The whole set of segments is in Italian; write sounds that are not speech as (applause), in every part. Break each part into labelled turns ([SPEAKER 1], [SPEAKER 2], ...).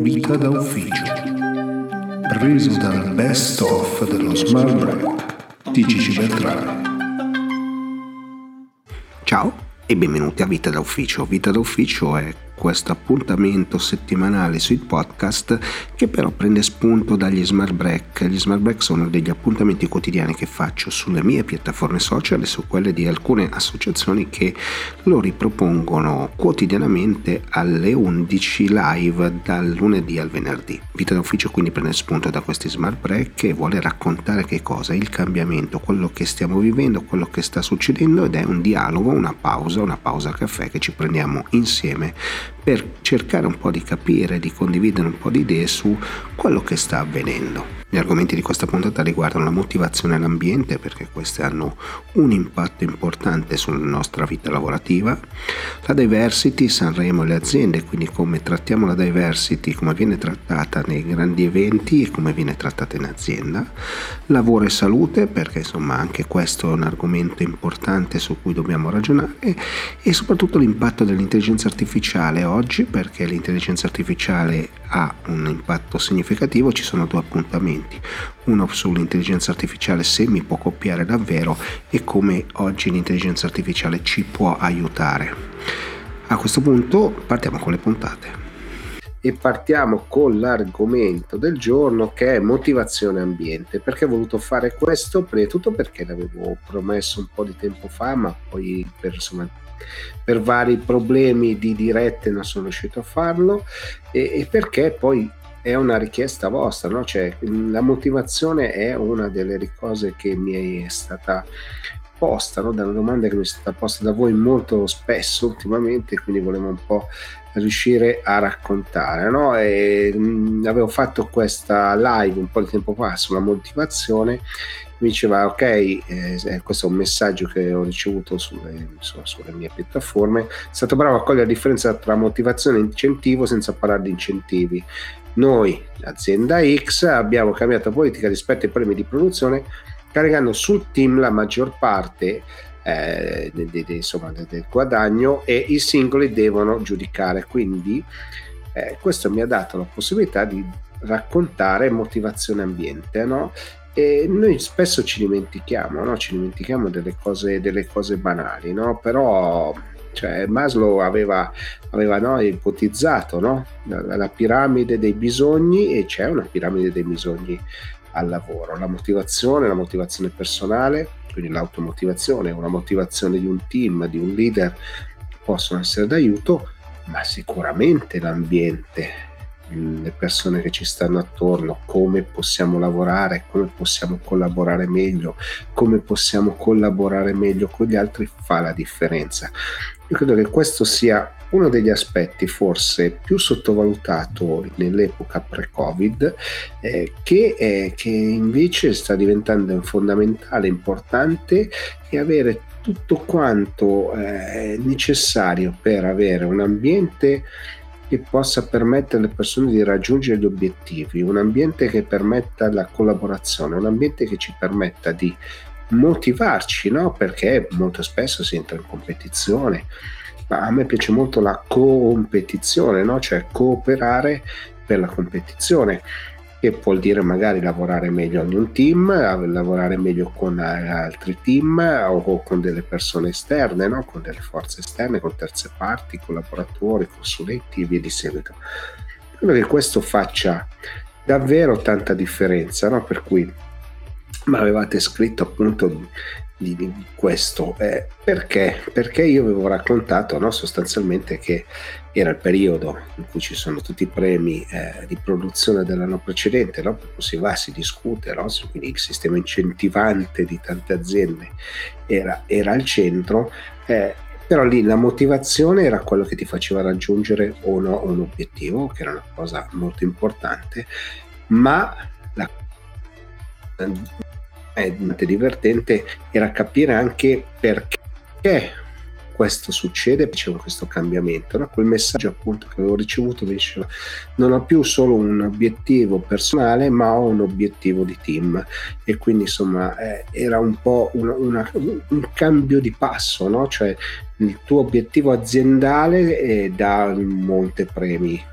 [SPEAKER 1] Vita da ufficio. Preso dal best of dello Smart Break di Gigi Beltrame.
[SPEAKER 2] Ciao e benvenuti a Vita da ufficio. Vita da ufficio è questo appuntamento settimanale sui podcast che però prende spunto dagli smart break. Gli smart break sono degli appuntamenti quotidiani che faccio sulle mie piattaforme social e su quelle di alcune associazioni che lo ripropongono quotidianamente alle 11 live dal lunedì al venerdì. Vita d'ufficio quindi prende spunto da questi smart break e vuole raccontare che cosa? Il cambiamento, quello che stiamo vivendo, quello che sta succedendo ed è un dialogo, una pausa, una pausa caffè che ci prendiamo insieme per cercare un po' di capire, di condividere un po' di idee su quello che sta avvenendo. Gli argomenti di questa puntata riguardano la motivazione e l'ambiente perché queste hanno un impatto importante sulla nostra vita lavorativa, la diversity, Sanremo e le aziende, quindi come trattiamo la diversity, come viene trattata nei grandi eventi e come viene trattata in azienda, lavoro e salute perché insomma anche questo è un argomento importante su cui dobbiamo ragionare e soprattutto l'impatto dell'intelligenza artificiale oggi perché l'intelligenza artificiale ha un impatto significativo, ci sono due appuntamenti uno sull'intelligenza artificiale se mi può copiare davvero e come oggi l'intelligenza artificiale ci può aiutare. A questo punto partiamo con le puntate. E partiamo con l'argomento del giorno che è motivazione ambiente. Perché ho voluto fare questo? Prima di tutto perché l'avevo promesso un po' di tempo fa, ma poi per, insomma, per vari problemi di dirette non sono riuscito a farlo e, e perché poi è una richiesta vostra, no? cioè, la motivazione è una delle cose che mi è stata posta, no? dalla domanda che mi è stata posta da voi molto spesso ultimamente, quindi volevo un po' riuscire a raccontare. No? E, mh, avevo fatto questa live un po' di tempo fa sulla motivazione mi diceva ok, eh, questo è un messaggio che ho ricevuto sulle, insomma, sulle, mie piattaforme, è stato bravo a cogliere la differenza tra motivazione e incentivo senza parlare di incentivi. Noi, azienda X, abbiamo cambiato politica rispetto ai problemi di produzione caricando sul team la maggior parte eh, de, de, de, del guadagno e i singoli devono giudicare. Quindi eh, questo mi ha dato la possibilità di raccontare motivazione ambiente, no? E noi spesso ci dimentichiamo, no? ci dimentichiamo delle cose, delle cose banali, no? però cioè, Maslow aveva, aveva no, ipotizzato? La, la, piramide dei bisogni e c'è una piramide dei bisogni al lavoro. La motivazione, la motivazione personale, quindi l'automotivazione, una motivazione di un team, di un leader possono essere d'aiuto, ma sicuramente l'ambiente, le persone che ci stanno attorno, come possiamo lavorare, come possiamo collaborare meglio, come possiamo collaborare meglio con gli altri fa la differenza. Io credo che questo sia uno degli aspetti forse più sottovalutato nell'epoca pre-Covid, eh, che, eh, che invece sta diventando fondamentale, importante e avere tutto quanto è eh, necessario per avere un ambiente che possa permettere alle persone di raggiungere gli obiettivi, un ambiente che permetta la collaborazione, un ambiente che ci permetta di motivarci, no? perché molto spesso si entra in competizione, ma a me piace molto la competizione, no? cioè cooperare per la competizione che vuol dire magari lavorare meglio in un team, lavorare meglio con altri team o con delle persone esterne, no? con delle forze esterne, con terze parti, collaboratori, consulenti e via di seguito. Credo che questo faccia davvero tanta differenza, no? per cui mi avevate scritto appunto di, di questo. Eh, perché? Perché io avevo raccontato no, sostanzialmente che era il periodo in cui ci sono tutti i premi eh, di produzione dell'anno precedente, no? si va, si discute, no? quindi il sistema incentivante di tante aziende era, era al centro. Eh, però lì la motivazione era quello che ti faceva raggiungere o no un obiettivo, che era una cosa molto importante, ma la è divertente era capire anche perché questo succede, c'è questo cambiamento. No? Quel messaggio appunto che avevo ricevuto mi diceva non ho più solo un obiettivo personale ma ho un obiettivo di team e quindi insomma eh, era un po' una, una, un cambio di passo, no? cioè il tuo obiettivo aziendale eh, dà un monte premi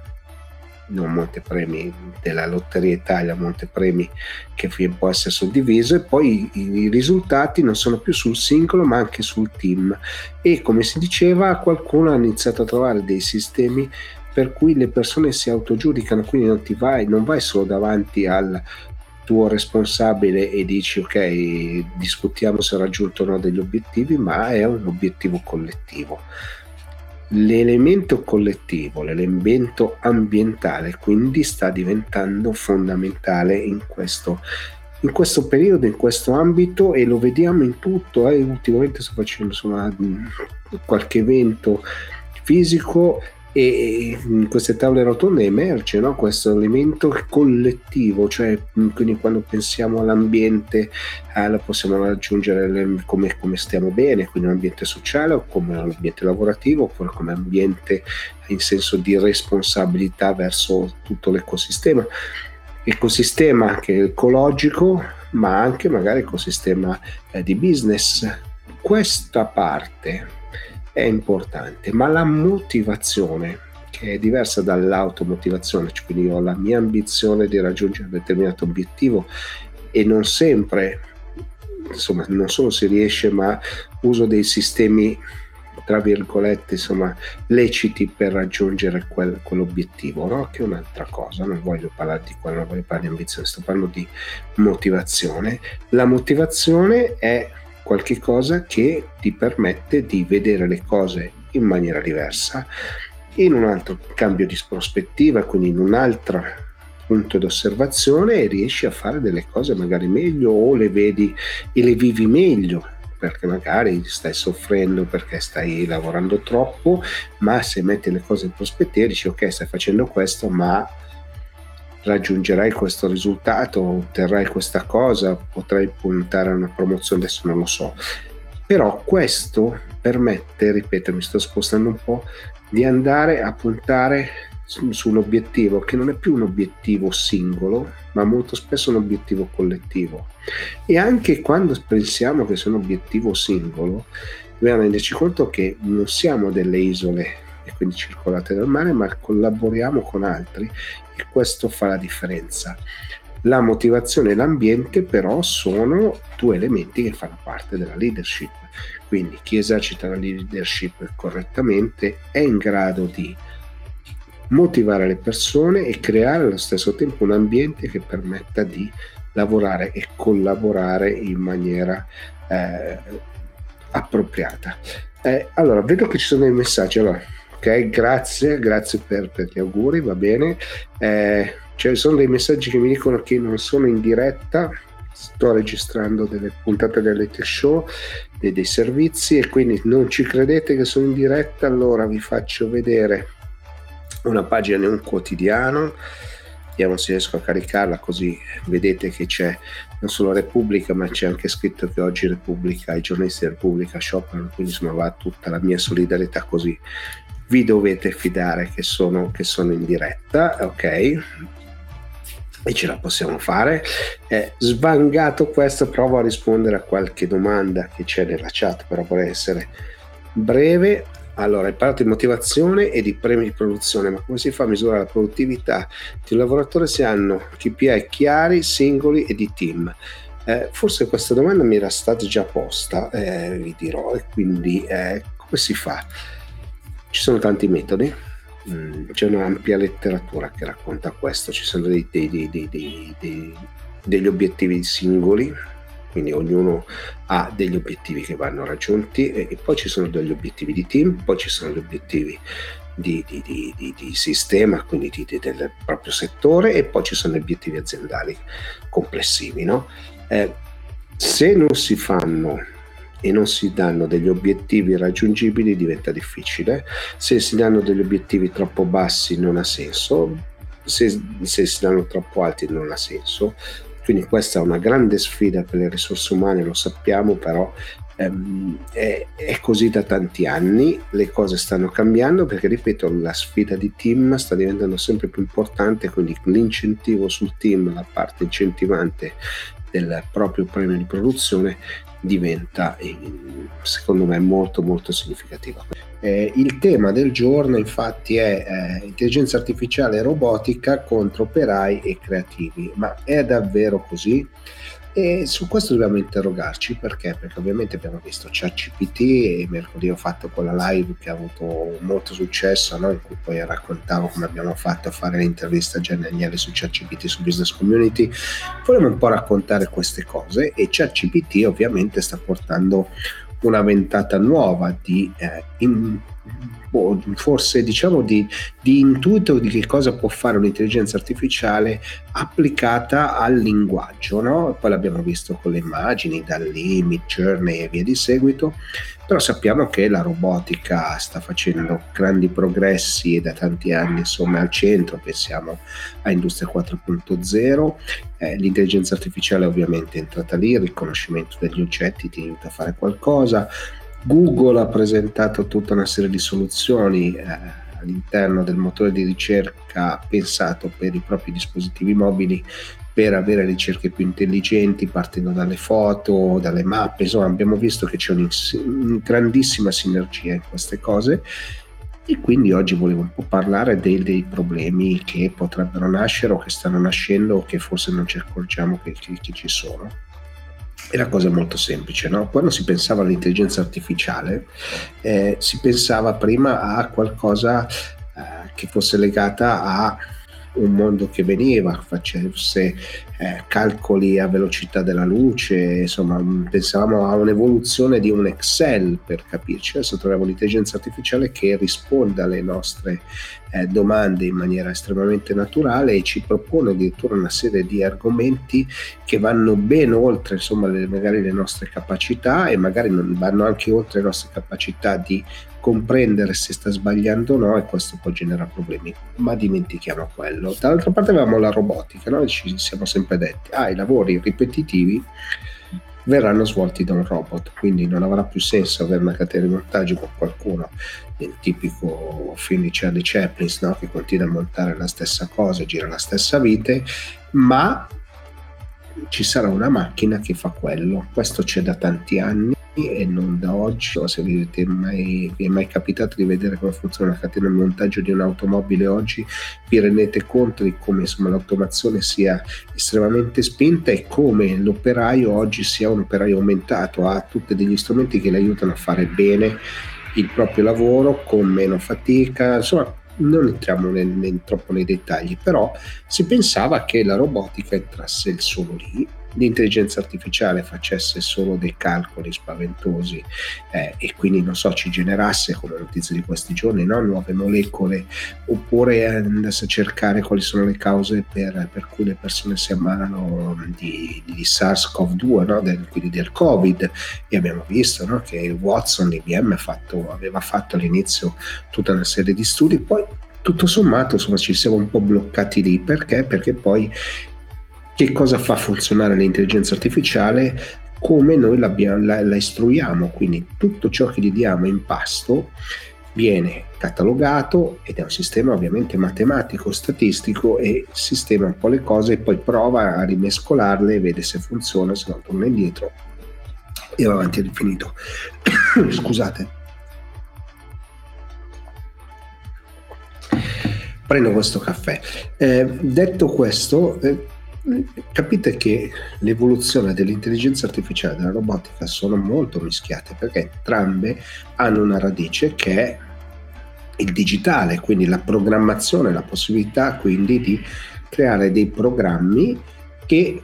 [SPEAKER 2] non montepremi della Lotteria Italia, montepremi che può essere suddiviso e poi i, i risultati non sono più sul singolo ma anche sul team e come si diceva qualcuno ha iniziato a trovare dei sistemi per cui le persone si autogiudicano, quindi non ti vai, non vai solo davanti al tuo responsabile e dici ok discutiamo se ha raggiunto o no degli obiettivi, ma è un obiettivo collettivo. L'elemento collettivo, l'elemento ambientale quindi sta diventando fondamentale in questo, in questo periodo, in questo ambito e lo vediamo in tutto. Eh. Ultimamente sto facendo insomma, qualche evento fisico e in queste tavole rotonde emerge no? questo elemento collettivo, cioè quindi quando pensiamo all'ambiente eh, lo possiamo raggiungere come, come, stiamo bene, quindi un ambiente sociale o come un ambiente lavorativo oppure come ambiente in senso di responsabilità verso tutto l'ecosistema. Ecosistema che è ecologico, ma anche magari ecosistema eh, di business. Questa parte è importante, ma la motivazione che è diversa dall'automotivazione, cioè quindi ho la mia ambizione di raggiungere un determinato obiettivo e non sempre, insomma, non solo si riesce, ma uso dei sistemi tra virgolette, insomma, leciti per raggiungere quel, quell'obiettivo, no? che è un'altra cosa. Non voglio parlare di quello, non voglio parlare di ambizione, sto parlando di motivazione. La motivazione è qualche cosa che ti permette di vedere le cose in maniera diversa, in un altro cambio di prospettiva, quindi in un altro punto d'osservazione e riesci a fare delle cose magari meglio o le vedi e le vivi meglio perché magari stai soffrendo perché stai lavorando troppo, ma se metti le cose in prospettiva dici ok stai facendo questo ma raggiungerai questo risultato, otterrai questa cosa, potrai puntare a una promozione, adesso non lo so. Però questo permette, ripeto, mi sto spostando un po', di andare a puntare su, un obiettivo che non è più un obiettivo singolo, ma molto spesso un obiettivo collettivo. E anche quando pensiamo che sia un obiettivo singolo, dobbiamo renderci conto che non siamo delle isole e quindi circolate dal mare, ma collaboriamo con altri e questo fa la differenza. La motivazione e l'ambiente però sono due elementi che fanno parte della leadership, quindi chi esercita la leadership correttamente è in grado di motivare le persone e creare allo stesso tempo un ambiente che permetta di lavorare e collaborare in maniera eh, appropriata. Eh, allora, vedo che ci sono dei messaggi. Allora, Grazie, grazie per, per gli auguri, va bene. Eh, ci sono dei messaggi che mi dicono che non sono in diretta, sto registrando delle puntate del Late Show e dei servizi e quindi non ci credete che sono in diretta, allora vi faccio vedere una pagina di un quotidiano. Vediamo se riesco a caricarla così vedete che c'è non solo Repubblica ma c'è anche scritto che oggi Repubblica, i giornalisti di Repubblica sciopero, quindi insomma va tutta la mia solidarietà così vi dovete fidare che sono, che sono in diretta, ok? E ce la possiamo fare. Eh, svangato questo, provo a rispondere a qualche domanda che c'è nella chat, però vorrei essere breve. Allora, hai parlato di motivazione e di premi di produzione, ma come si fa a misurare la produttività di un lavoratore se hanno KPI chiari, singoli e di team? Eh, forse questa domanda mi era stata già posta, eh, vi dirò, e quindi eh, come si fa? Ci sono tanti metodi, mm, c'è un'ampia letteratura che racconta questo, ci sono dei, dei, dei, degli obiettivi singoli, quindi ognuno ha degli obiettivi che vanno raggiunti e, e, poi ci sono degli obiettivi di team, poi ci sono gli obiettivi di, di, di, di sistema, quindi del proprio settore e poi ci sono gli obiettivi aziendali complessivi. No? Eh, se non si fanno e non si danno degli obiettivi raggiungibili diventa difficile, se si danno degli obiettivi troppo bassi non ha senso, se, se si danno troppo alti non ha senso, quindi questa è una grande sfida per le risorse umane, lo sappiamo, però ehm, è, è, così da tanti anni, le cose stanno cambiando perché, ripeto, la sfida di team sta diventando sempre più importante, quindi l'incentivo sul team, la parte incentivante del proprio premio di produzione diventa secondo me molto molto significativa. Eh, il tema del giorno infatti è eh, intelligenza artificiale e robotica contro operai e creativi, ma è davvero così? E su questo dobbiamo interrogarci perché? Perché ovviamente abbiamo visto ChatGPT e mercoledì ho fatto quella live che ha avuto molto successo, no? in cui poi raccontavo come abbiamo fatto a fare l'intervista a Gianni Agnelli su ChatGPT su Business Community. Volevo un po' raccontare queste cose e ChatGPT ovviamente sta portando una ventata nuova di eh, boh, forse diciamo di, di, intuito di che cosa può fare un'intelligenza artificiale applicata al linguaggio, no? Poi l'abbiamo visto con le immagini, da lì, Mid Journey e via di seguito, però sappiamo che la robotica sta facendo grandi progressi e da tanti anni insomma è al centro, pensiamo a Industria 4.0, eh, l'intelligenza artificiale ovviamente è entrata lì, il riconoscimento degli oggetti ti aiuta a fare qualcosa, Google ha presentato tutta una serie di soluzioni eh, all'interno del motore di ricerca pensato per i propri dispositivi mobili per avere ricerche più intelligenti partendo dalle foto, dalle mappe, insomma abbiamo visto che c'è una grandissima sinergia in queste cose e quindi oggi volevo un po' parlare dei, dei, problemi che potrebbero nascere o che stanno nascendo o che forse non ci accorgiamo che, che, che ci sono. E la cosa molto semplice, no? quando si pensava all'intelligenza artificiale eh, si pensava prima a qualcosa eh, che fosse legata a un mondo che veniva, facesse eh, calcoli a velocità della luce, insomma pensavamo a un'evoluzione di un Excel per capirci, adesso troviamo un'intelligenza artificiale che risponde alle nostre eh, domande in maniera estremamente naturale e ci propone addirittura una serie di argomenti che vanno ben oltre insomma le, magari le nostre capacità e magari vanno anche oltre le nostre capacità di comprendere se sta sbagliando o no e questo poi genera problemi, ma dimentichiamo quello. Dall'altra parte avevamo la robotica, noi ci siamo sempre detti, ah, i lavori ripetitivi verranno svolti da un robot, quindi non avrà più senso avere una catena di montaggio con qualcuno, il tipico film di Charlie Chaplin no? che continua a montare la stessa cosa, gira la stessa vite, ma ci sarà una macchina che fa quello. Questo c'è da tanti anni e non da oggi. Se vi è, mai, vi è mai capitato di vedere come funziona la catena di montaggio di un'automobile oggi, vi rendete conto di come insomma, l'automazione sia estremamente spinta e come l'operaio oggi sia un operaio aumentato, ha tutti degli strumenti che le aiutano a fare bene il proprio lavoro con meno fatica, insomma non entriamo nel, nel, troppo nei dettagli, però si pensava che la robotica entrasse solo lì, l'intelligenza artificiale facesse solo dei calcoli spaventosi eh, e quindi non so ci generasse come notizia di questi giorni no? nuove molecole oppure andasse a cercare quali sono le cause per, per cui le persone si ammalano di, di SARS-CoV-2 no? del, quindi del Covid e abbiamo visto no? che Watson l'IBM fatto, aveva fatto all'inizio tutta una serie di studi poi tutto sommato insomma ci siamo un po' bloccati lì perché? Perché poi che cosa fa funzionare l'intelligenza artificiale, come noi la, la istruiamo, quindi tutto ciò che gli diamo in pasto viene catalogato ed è un sistema ovviamente matematico, statistico e sistema un po' le cose e poi prova a rimescolarle, vede se funziona, se no torna indietro e va avanti all'infinito. (coughs) Scusate. Prendo questo caffè. Eh, detto questo, eh, capite che l'evoluzione dell'intelligenza artificiale e della robotica sono molto mischiate perché entrambe hanno una radice che è il digitale, quindi la programmazione, la possibilità quindi di creare dei programmi che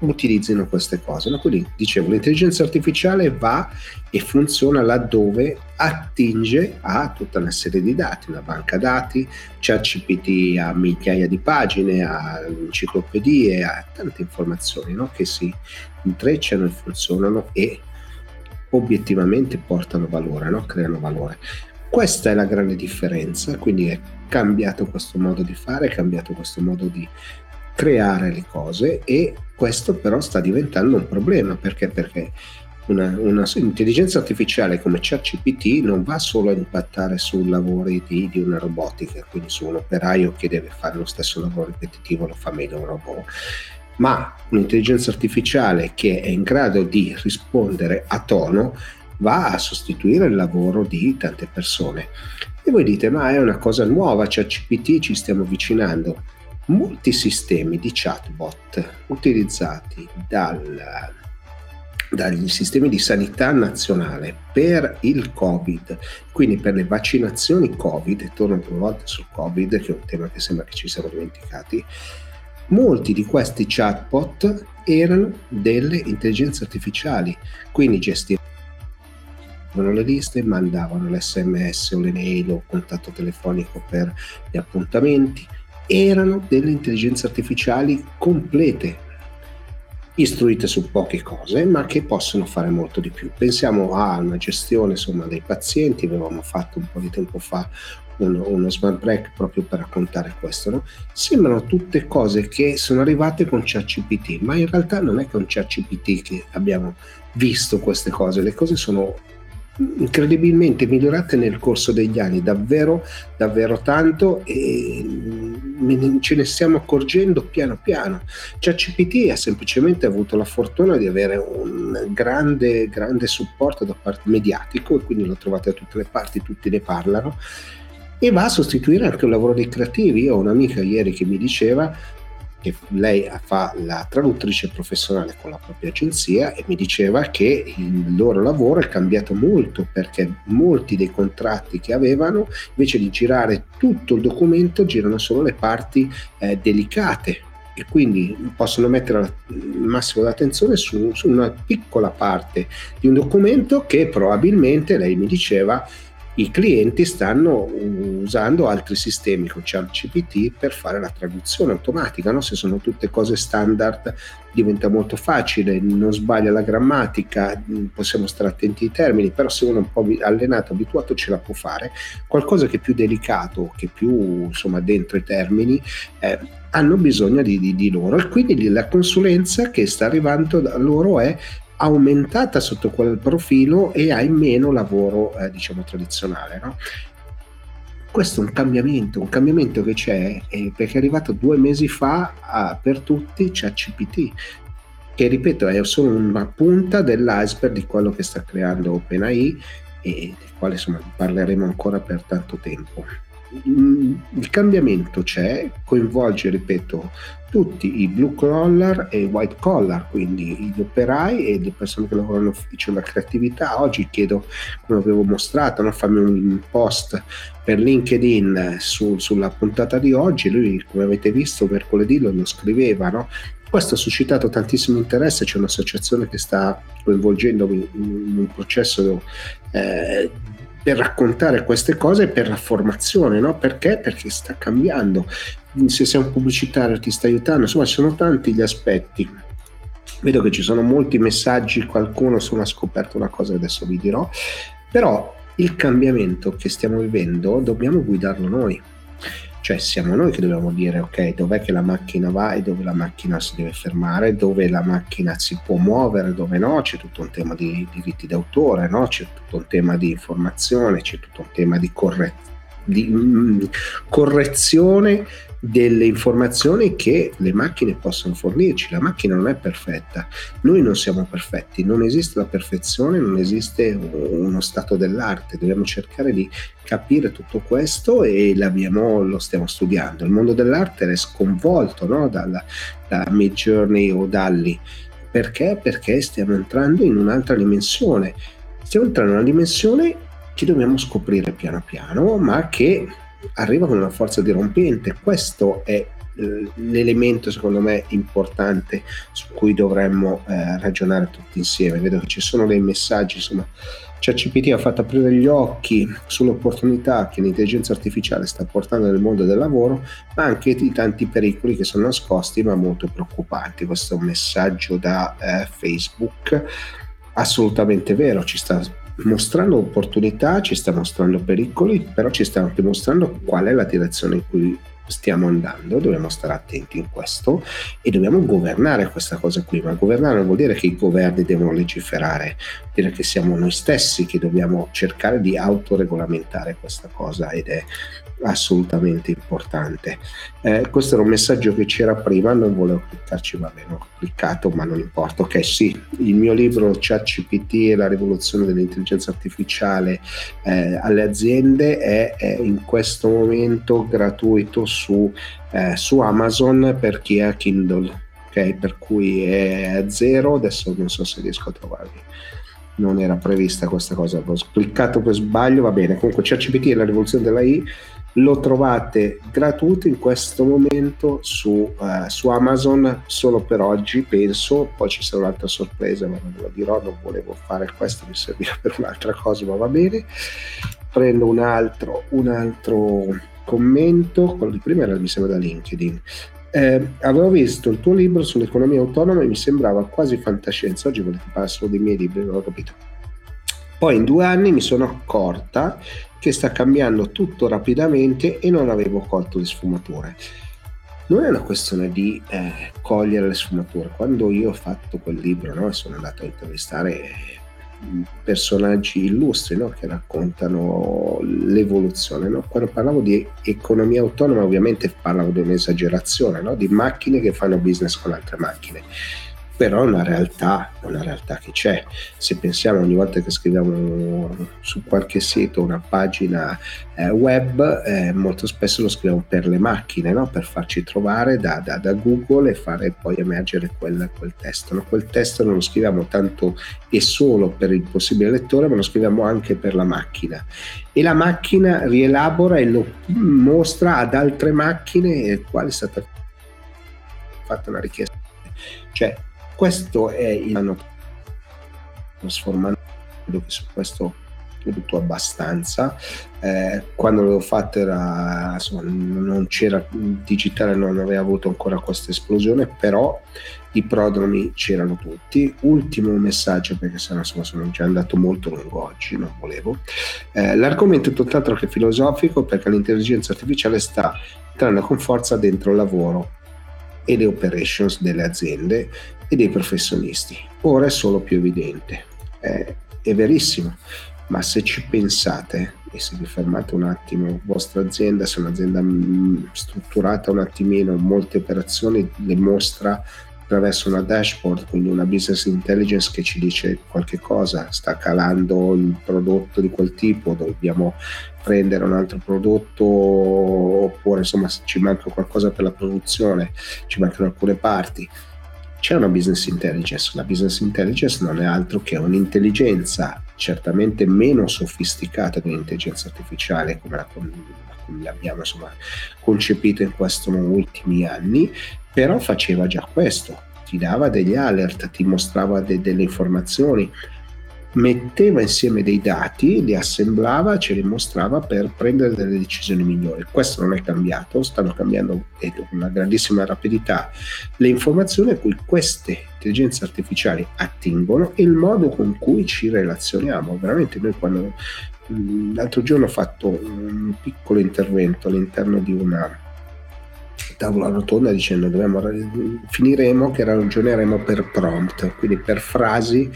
[SPEAKER 2] utilizzino queste cose. No? Quindi dicevo, l'intelligenza artificiale va e funziona laddove attinge a tutta una serie di dati, una banca dati, ChatGPT ha migliaia di pagine, ha enciclopedie, ha tante informazioni no? che si intrecciano e funzionano e obiettivamente portano valore, no? creano valore. Questa è la grande differenza, quindi è cambiato questo modo di fare, è cambiato questo modo di creare le cose e questo però sta diventando un problema perché, perché una, una, intelligenza artificiale come ChatGPT non va solo a impattare sui lavori di, di, una robotica, quindi su un operaio che deve fare lo stesso lavoro ripetitivo lo fa meglio un robot, ma un'intelligenza artificiale che è in grado di rispondere a tono va a sostituire il lavoro di tante persone. E voi dite, ma è una cosa nuova, cioè CPT ci stiamo avvicinando. Molti sistemi di chatbot utilizzati dal, dagli sistemi di sanità nazionale per il Covid, quindi per le vaccinazioni Covid, e torno due volte sul Covid, che è un tema che sembra che ci siamo dimenticati, molti di questi chatbot erano delle intelligenze artificiali, quindi gestivano le liste, mandavano l'sms o le mail o contatto telefonico per gli appuntamenti, erano delle intelligenze artificiali complete, istruite su poche cose, ma che possono fare molto di più. Pensiamo a una gestione insomma, dei pazienti, avevamo fatto un po' di tempo fa uno, uno smart break proprio per raccontare questo. No? Sembrano tutte cose che sono arrivate con ChatGPT, ma in realtà non è con ChatGPT che abbiamo visto queste cose, le cose sono incredibilmente migliorate nel corso degli anni, davvero, davvero tanto e ce ne stiamo accorgendo piano piano. CPT ha semplicemente avuto la fortuna di avere un grande, grande supporto da parte mediatico e quindi lo trovate da tutte le parti, tutti ne parlano e va a sostituire anche il lavoro dei creativi. Io ho un'amica ieri che mi diceva che lei fa la traduttrice professionale con la propria agenzia e mi diceva che il loro lavoro è cambiato molto perché molti dei contratti che avevano invece di girare tutto il documento girano solo le parti eh, delicate. E quindi possono mettere il massimo d'attenzione su, su una piccola parte di un documento che probabilmente lei mi diceva i clienti stanno usando altri sistemi con ChatGPT per fare la traduzione automatica, no? se sono tutte cose standard diventa molto facile, non sbaglia la grammatica, possiamo stare attenti ai termini, però se uno è un po' allenato, abituato ce la può fare, qualcosa che è più delicato, che è più insomma dentro i termini, eh, hanno bisogno di, di, di loro e quindi la consulenza che sta arrivando da loro è aumentata sotto quel profilo e hai meno lavoro eh, diciamo tradizionale no? questo è un cambiamento un cambiamento che c'è eh, perché è arrivato due mesi fa a, per tutti c'è CPT che ripeto è solo una punta dell'iceberg di quello che sta creando OpenAI e del quale insomma parleremo ancora per tanto tempo il cambiamento c'è, coinvolge, ripeto, tutti i blue collar e i white collar, quindi gli operai e le persone che lavorano in ufficio, la creatività. Oggi chiedo, come avevo mostrato, no, fammi un post per LinkedIn su, sulla puntata di oggi, lui come avete visto mercoledì lo, lo scriveva, no? Questo ha suscitato tantissimo interesse, c'è un'associazione che sta coinvolgendomi in un processo eh, per raccontare queste cose per la formazione, no? Perché? Perché sta cambiando. Se sei un pubblicitario ti sta aiutando, insomma ci sono tanti gli aspetti. Vedo che ci sono molti messaggi, qualcuno sono ha scoperto una cosa adesso vi dirò, però il cambiamento che stiamo vivendo dobbiamo guidarlo noi cioè siamo noi che dobbiamo dire ok dov'è che la macchina va e dove la macchina si deve fermare, dove la macchina si può muovere, dove no, c'è tutto un tema di diritti d'autore, no? c'è tutto un tema di informazione, c'è tutto un tema di, corre- di mm, correzione delle informazioni che le macchine possono fornirci. La macchina non è perfetta, noi non siamo perfetti, non esiste la perfezione, non esiste uno stato dell'arte, dobbiamo cercare di capire tutto questo e lo stiamo studiando. Il mondo dell'arte è sconvolto no? dalla, da Mid Journey o Dalli. Perché? Perché stiamo entrando in un'altra dimensione. Stiamo entrando in una dimensione che dobbiamo scoprire piano piano, ma che arriva con una forza dirompente. Questo è eh, l'elemento secondo me importante su cui dovremmo eh, ragionare tutti insieme. Vedo che ci sono dei messaggi, insomma, ChatGPT ha fatto aprire gli occhi sull'opportunità che l'intelligenza artificiale sta portando nel mondo del lavoro, ma anche di tanti pericoli che sono nascosti ma molto preoccupanti. Questo è un messaggio da eh, Facebook assolutamente vero, ci sta mostrando opportunità, ci sta mostrando pericoli, però ci sta anche mostrando qual è la direzione in cui stiamo andando, dobbiamo stare attenti in questo e dobbiamo governare questa cosa qui, ma governare non vuol dire che i governi devono legiferare, vuol dire che siamo noi stessi che dobbiamo cercare di autoregolamentare questa cosa ed è assolutamente importante. Eh, questo era un messaggio che c'era prima, non volevo cliccarci, va bene, ho cliccato, ma non importa. Ok, sì, il mio libro ChatGPT e la rivoluzione dell'intelligenza artificiale eh, alle aziende è, è, in questo momento gratuito su, eh, su Amazon per chi ha Kindle. Ok, per cui è zero, adesso non so se riesco a trovarvi non era prevista questa cosa, ho cliccato per sbaglio, va bene, comunque ChatGPT e la rivoluzione della I lo trovate gratuito in questo momento su, uh, su, Amazon solo per oggi penso. Poi ci sarà un'altra sorpresa ma non ve lo dirò non volevo fare questo mi serviva per un'altra cosa ma va bene. Prendo un altro, un altro commento quello di prima era mi sembra da LinkedIn eh, avevo visto il tuo libro sull'economia autonoma e mi sembrava quasi fantascienza oggi volete parlare solo dei miei libri non ho capito poi in due anni mi sono accorta che sta cambiando tutto rapidamente e non avevo colto le sfumature. Non è una questione di eh, cogliere le sfumature. Quando io ho fatto quel libro no, sono andato a intervistare mm, personaggi illustri no, che raccontano l'evoluzione. No? Quando parlavo di economia autonoma ovviamente parlavo di un'esagerazione, di macchine che fanno business con altre macchine però è una realtà, è una realtà che c'è. Se pensiamo ogni volta che scriviamo su qualche sito una pagina eh, web, eh, molto spesso lo scriviamo per le macchine, no? per farci trovare da, da, da, Google e fare poi emergere quel, quel testo. No? Quel testo non lo scriviamo tanto e solo per il possibile lettore, ma lo scriviamo anche per la macchina. E la macchina rielabora e lo mostra ad altre macchine quale è stata fatta una richiesta. Cioè, questo è il hanno trasformando credo che su questo tutto abbastanza. Eh, quando l'ho fatto era insomma, non c'era digitale non aveva avuto ancora questa esplosione però i prodromi c'erano tutti. Ultimo messaggio perché sennò insomma sono già andato molto lungo oggi non volevo. Eh, l'argomento è tutt'altro che filosofico perché l'intelligenza artificiale sta entrando con forza dentro il lavoro e le operations delle aziende e dei professionisti. Ora è solo più evidente. È, è verissimo, ma se ci pensate e se vi fermate un attimo, vostra azienda, se un'azienda mm, strutturata un attimino, molte operazioni, le mostra attraverso una dashboard, quindi una business intelligence che ci dice qualche cosa, sta calando il prodotto di quel tipo, dobbiamo prendere un altro prodotto oppure insomma ci manca qualcosa per la produzione, ci mancano alcune parti c'è una business intelligence. La business intelligence non è altro che un'intelligenza certamente meno sofisticata di un'intelligenza artificiale come, la, l'abbiamo insomma, concepito in questi ultimi anni, però faceva già questo, ti dava degli alert, ti mostrava de- delle informazioni, metteva insieme dei dati, li assemblava, ce li mostrava per prendere delle decisioni migliori. Questo non è cambiato, stanno cambiando con una grandissima rapidità le informazioni a cui queste intelligenze artificiali attingono e il modo con cui ci relazioniamo. Veramente noi quando l'altro giorno ho fatto un piccolo intervento all'interno di una tavola rotonda dicendo dobbiamo, finiremo che ragioneremo per prompt, quindi per frasi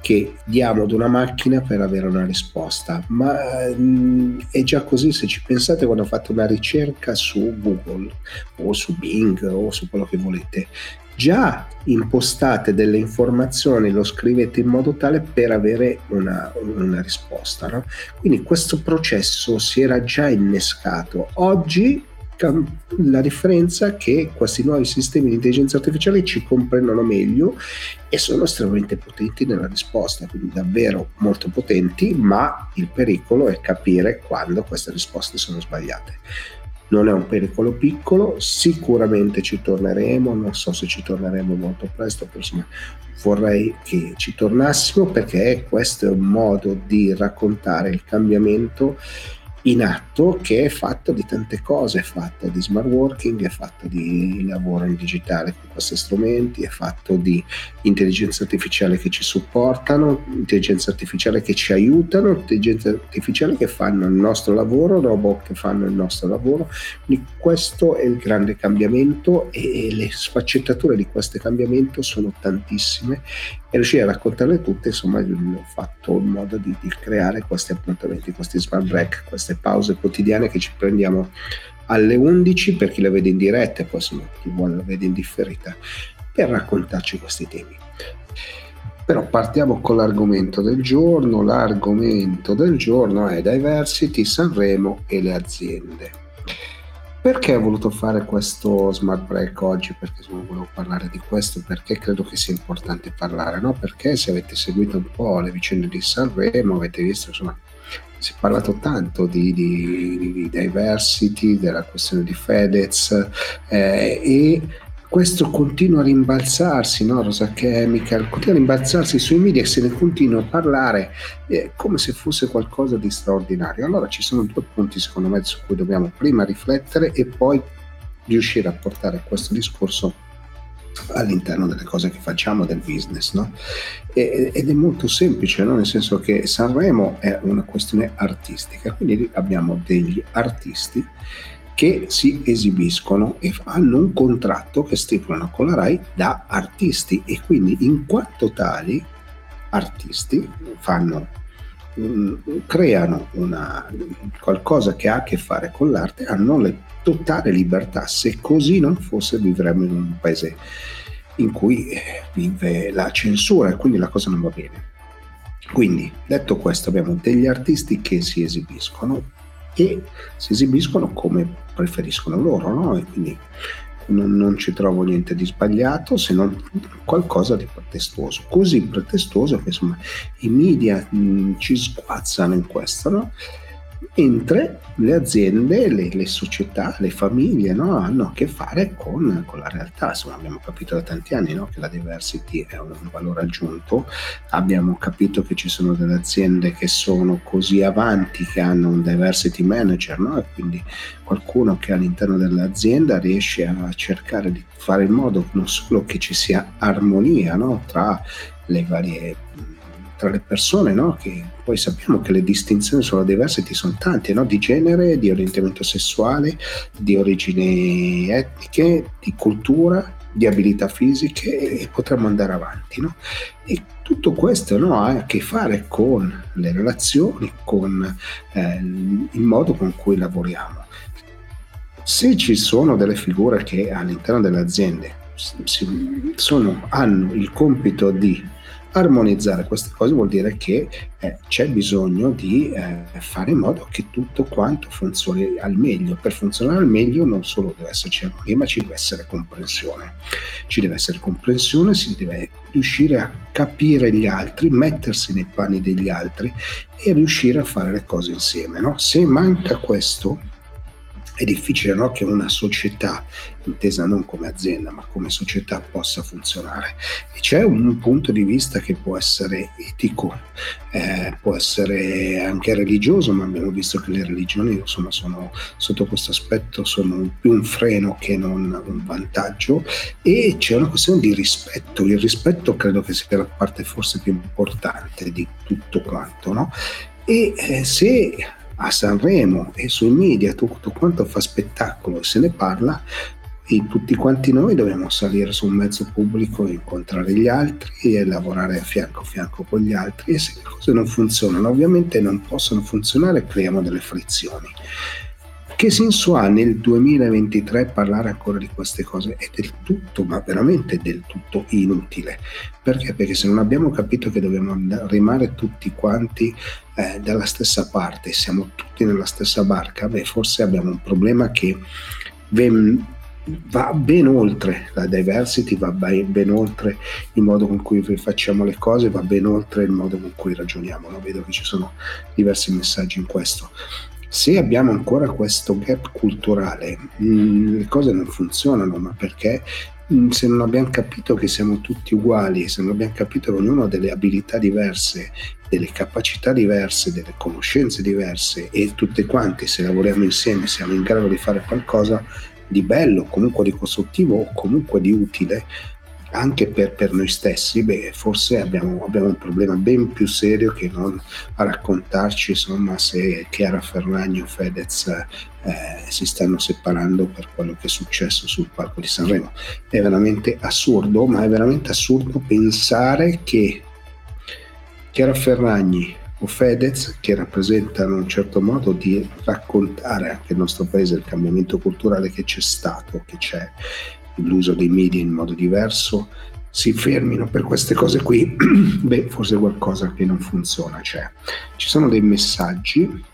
[SPEAKER 2] che diamo ad una macchina per avere una risposta, ma mh, mm, è già così se ci pensate quando fate una ricerca su Google o su Bing o su quello che volete, già impostate delle informazioni, lo scrivete in modo tale per avere una, una risposta. No? Quindi questo processo si era già innescato. Oggi la differenza è che questi nuovi sistemi di intelligenza artificiale ci comprendono meglio e sono estremamente potenti nella risposta, quindi davvero molto potenti, ma il pericolo è capire quando queste risposte sono sbagliate. Non è un pericolo piccolo, sicuramente ci torneremo, non so se ci torneremo molto presto, però insomma vorrei che ci tornassimo perché questo è un modo di raccontare il cambiamento in atto che è fatto di tante cose, è fatto di smart working, è fatto di lavoro in digitale con questi strumenti, è fatto di intelligenza artificiale che ci supportano, intelligenza artificiale che ci aiutano, intelligenza artificiale che fanno il nostro lavoro, robot che fanno il nostro lavoro. Quindi questo è il grande cambiamento e le sfaccettature di questo cambiamento sono tantissime e riuscire a raccontarle tutte, insomma, ho fatto in modo di, di creare questi appuntamenti, questi smart break, queste pause quotidiane che ci prendiamo alle 11 per chi la vede in diretta e poi insomma chi vuole la vede in differita per raccontarci questi temi. Però partiamo con l'argomento del giorno. L'argomento del giorno è Diversity, Sanremo e le aziende. Perché ho voluto fare questo smart break oggi? Perché volevo parlare di questo, perché credo che sia importante parlare, no? Perché se avete seguito un po' le vicende di Sanremo, avete visto, insomma, si è parlato tanto di, di, di diversity, della questione di Fedez eh, e questo continua a rimbalzarsi, no? Rosa Chemical, continua a rimbalzarsi sui media e se ne continua a parlare eh, come se fosse qualcosa di straordinario. Allora ci sono due punti secondo me su cui dobbiamo prima riflettere e poi riuscire a portare questo discorso all'interno delle cose che facciamo del business no? e, ed è molto semplice no? nel senso che Sanremo è una questione artistica quindi abbiamo degli artisti che si esibiscono e hanno un contratto che stipulano con la RAI da artisti e quindi in quanto tali artisti fanno mm, creano una, qualcosa che ha a che fare con l'arte hanno la totale libertà se così non fosse vivremmo in un paese in cui eh, vive la censura e quindi la cosa non va bene quindi detto questo abbiamo degli artisti che si esibiscono e si esibiscono come preferiscono loro, no? E quindi non, non, ci trovo niente di sbagliato se non qualcosa di pretestuoso, così pretestuoso che insomma i media mh, ci sguazzano in questo, no? Mentre le aziende, le, le società, le famiglie no, hanno a che fare con, con, la realtà. Insomma, abbiamo capito da tanti anni no, che la diversity è un, un, valore aggiunto, abbiamo capito che ci sono delle aziende che sono così avanti che hanno un diversity manager no, e quindi qualcuno che all'interno dell'azienda riesce a cercare di fare in modo non solo che ci sia armonia tra le varie tra le persone, no? che poi sappiamo che le distinzioni sulla diversity sono tante, no? di genere, di orientamento sessuale, di origini etniche, di cultura, di abilità fisiche e potremmo andare avanti. No? E tutto questo no, ha a che fare con le relazioni, con eh, il modo con cui lavoriamo. Se ci sono delle figure che all'interno delle aziende sono, hanno il compito di armonizzare queste cose vuol dire che eh, c'è bisogno di eh, fare in modo che tutto quanto funzioni al meglio. Per funzionare al meglio non solo deve esserci armonia, ma ci deve essere comprensione. Ci deve essere comprensione, si deve riuscire a capire gli altri, mettersi nei panni degli altri e riuscire a fare le cose insieme. No? Se manca questo, è difficile no, che una società, intesa non come azienda ma come società, possa funzionare. E c'è un punto di vista che può essere etico, eh, può essere anche religioso, ma abbiamo visto che le religioni insomma, sono, sotto questo aspetto sono più un freno che non un vantaggio e c'è una questione di rispetto. Il rispetto credo che sia la parte forse più importante di tutto quanto. No? E eh, se a Sanremo e sui media tutto quanto fa spettacolo e se ne parla e tutti quanti noi dobbiamo salire su un mezzo pubblico e incontrare gli altri e lavorare a fianco a fianco con gli altri e se le cose non funzionano ovviamente non possono funzionare creiamo delle frizioni che senso ha nel 2023 parlare ancora di queste cose? È del tutto, ma veramente del tutto inutile. Perché? Perché se non abbiamo capito che dobbiamo rimare tutti quanti eh, dalla stessa parte, siamo tutti nella stessa barca, beh, forse abbiamo un problema che ben, va ben oltre la diversity, va ben, ben, oltre il modo con cui facciamo le cose, va ben oltre il modo con cui ragioniamo. No? Vedo che ci sono diversi messaggi in questo se abbiamo ancora questo gap culturale, mm, le cose non funzionano, ma perché mm, se non abbiamo capito che siamo tutti uguali, se non abbiamo capito che ognuno ha delle abilità diverse, delle capacità diverse, delle conoscenze diverse e tutte quante se lavoriamo insieme siamo in grado di fare qualcosa di bello, comunque di costruttivo o comunque di utile, anche per, per noi stessi, beh, forse abbiamo, abbiamo, un problema ben più serio che non raccontarci insomma, se Chiara Ferragni o Fedez eh, si stanno separando per quello che è successo sul palco di Sanremo. È veramente assurdo, ma è veramente assurdo pensare che Chiara Ferragni o Fedez, che rappresentano un certo modo di raccontare anche il nostro paese, il cambiamento culturale che c'è stato, che c'è l'uso dei media in modo diverso, si fermino per queste cose qui, (clears throat) beh, forse qualcosa che non funziona c'è. Ci sono dei messaggi,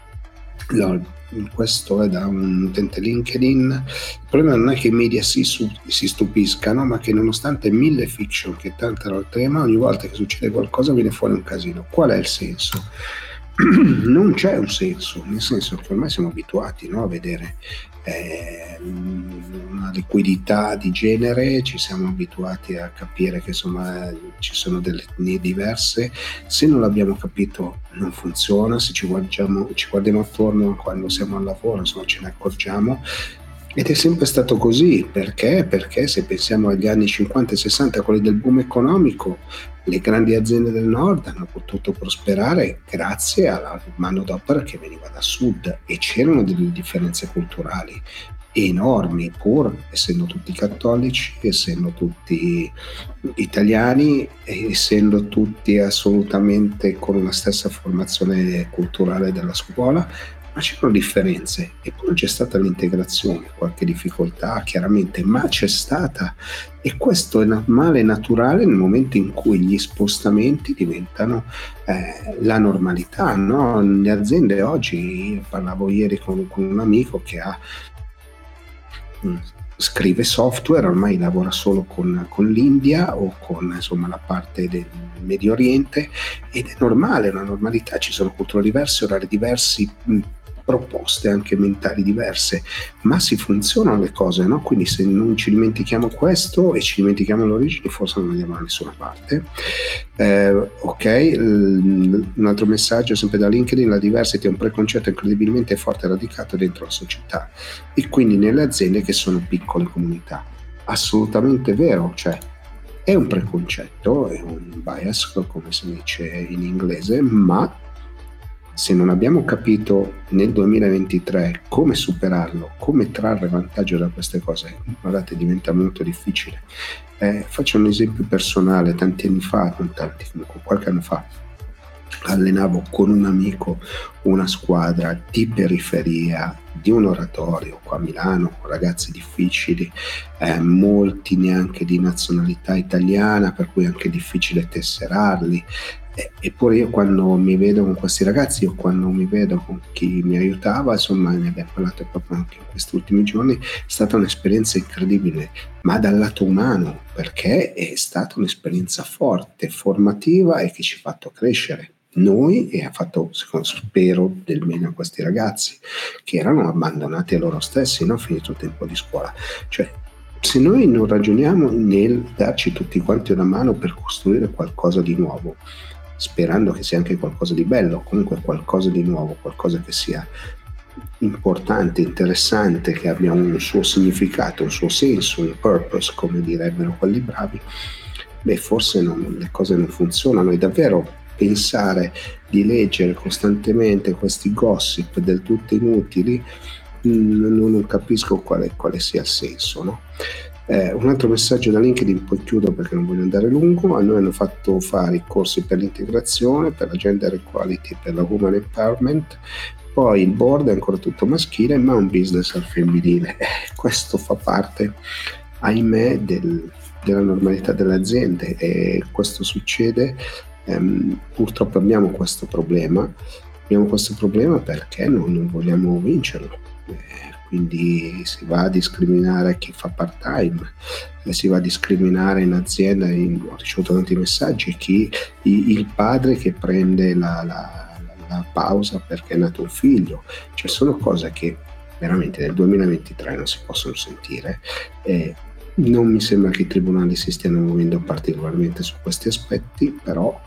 [SPEAKER 2] questo è da un utente LinkedIn. Il problema non è che i media si, si stupiscano, ma che nonostante mille fiction che tantano il tema, ogni volta che succede qualcosa viene fuori un casino. Qual è il senso? (clears throat) non c'è un senso, nel senso che ormai siamo abituati no, a vedere eh, una liquidità di genere, ci siamo abituati a capire che insomma ci sono delle etnie diverse, se non l'abbiamo capito non funziona, se ci guardiamo, ci guardiamo attorno quando siamo al lavoro insomma ce ne accorgiamo. Ed è sempre stato così, perché? Perché se pensiamo agli anni 50 e 60, quelli del boom economico, le grandi aziende del nord hanno potuto prosperare grazie alla manodopera che veniva da sud e c'erano delle differenze culturali enormi, pur essendo tutti cattolici, essendo tutti italiani, essendo tutti assolutamente con la stessa formazione culturale della scuola, ma c'erano differenze, eppure c'è stata l'integrazione, qualche difficoltà chiaramente, ma c'è stata e questo è normale e naturale nel momento in cui gli spostamenti diventano eh, la normalità. No? Le aziende oggi, parlavo ieri con, con un amico che ha mm, scrive software, ormai lavora solo con, con l'India o con insomma, la parte del Medio Oriente ed è normale, è una normalità, ci sono culture diverse, orari diversi, mm, proposte anche mentali diverse, ma si funzionano le cose, no? Quindi se non ci dimentichiamo questo e ci dimentichiamo l'origine, forse non andiamo da nessuna parte. Eh, ok, un altro messaggio sempre da LinkedIn, la diversity è un preconcetto incredibilmente forte e radicato dentro la società e quindi nelle aziende che sono piccole comunità. Assolutamente vero, cioè è un preconcetto, è un bias, come si dice in inglese, ma se non abbiamo capito nel 2023 come superarlo, come trarre vantaggio da queste cose, guardate, diventa molto difficile. Eh, faccio un esempio personale, tanti anni fa, non tanti, comunque qualche anno fa, allenavo con un amico una squadra di periferia di un oratorio qua a Milano con ragazzi difficili, eh, molti neanche di nazionalità italiana, per cui anche difficile tesserarli. Eppure io quando mi vedo con questi ragazzi o quando mi vedo con chi mi aiutava, insomma ne abbiamo parlato proprio anche in questi ultimi giorni, è stata un'esperienza incredibile, ma dal lato umano, perché è stata un'esperienza forte, formativa e che ci ha fatto crescere noi e ha fatto, spero, del bene a questi ragazzi che erano abbandonati a loro stessi, non finito il tempo di scuola. Cioè, se noi non ragioniamo nel darci tutti quanti una mano per costruire qualcosa di nuovo, sperando che sia anche qualcosa di bello, comunque qualcosa di nuovo, qualcosa che sia importante, interessante, che abbia un suo significato, un suo senso, un purpose, come direbbero quelli bravi, beh, forse non, le cose non funzionano e davvero pensare di leggere costantemente questi gossip del tutto inutili, mm, non, non capisco quale, quale, sia il senso. No? Eh, un altro messaggio da LinkedIn, poi chiudo perché non voglio andare lungo. A noi hanno fatto fare i corsi per l'integrazione, per la gender equality, per la woman empowerment. Poi il board è ancora tutto maschile, ma un business al femminile. (laughs) Eh, questo fa parte, ahimè, del, della normalità delle aziende e questo succede ehm, purtroppo abbiamo questo problema, abbiamo questo problema perché non, non vogliamo vincerlo. Eh, quindi si va a discriminare chi fa part time, eh, si va a discriminare in azienda, in, ho ricevuto tanti messaggi, chi, il padre che prende la, la, la, pausa perché è nato un figlio, cioè sono cose che veramente nel 2023 non si possono sentire. Eh, Non mi sembra che i tribunali si stiano muovendo particolarmente su questi aspetti, però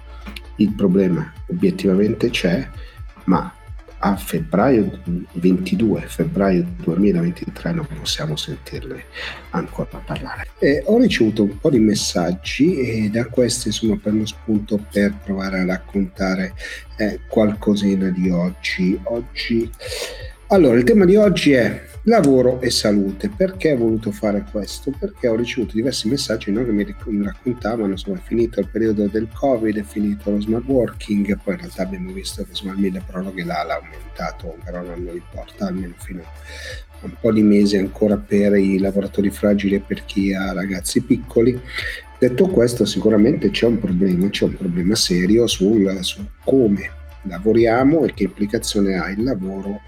[SPEAKER 2] il problema obiettivamente c'è, ma a febbraio 22, febbraio 2023 non possiamo sentirle ancora parlare. E ho ricevuto un po' di messaggi e da questi insomma prendo spunto per provare a raccontare eh, qualcosina di oggi. Oggi allora, il tema di oggi è lavoro e salute. Perché ho voluto fare questo? Perché ho ricevuto diversi messaggi no, che mi raccontavano, insomma, è finito il periodo del Covid, è finito lo smart working, poi in realtà abbiamo visto che insomma, il mille proroghe l'ha, l'ha aumentato, però non importa, almeno fino a un po' di mesi ancora per i lavoratori fragili e per chi ha ragazzi piccoli. Detto questo, sicuramente c'è un problema, c'è un problema serio sul, su come lavoriamo e che implicazione ha il lavoro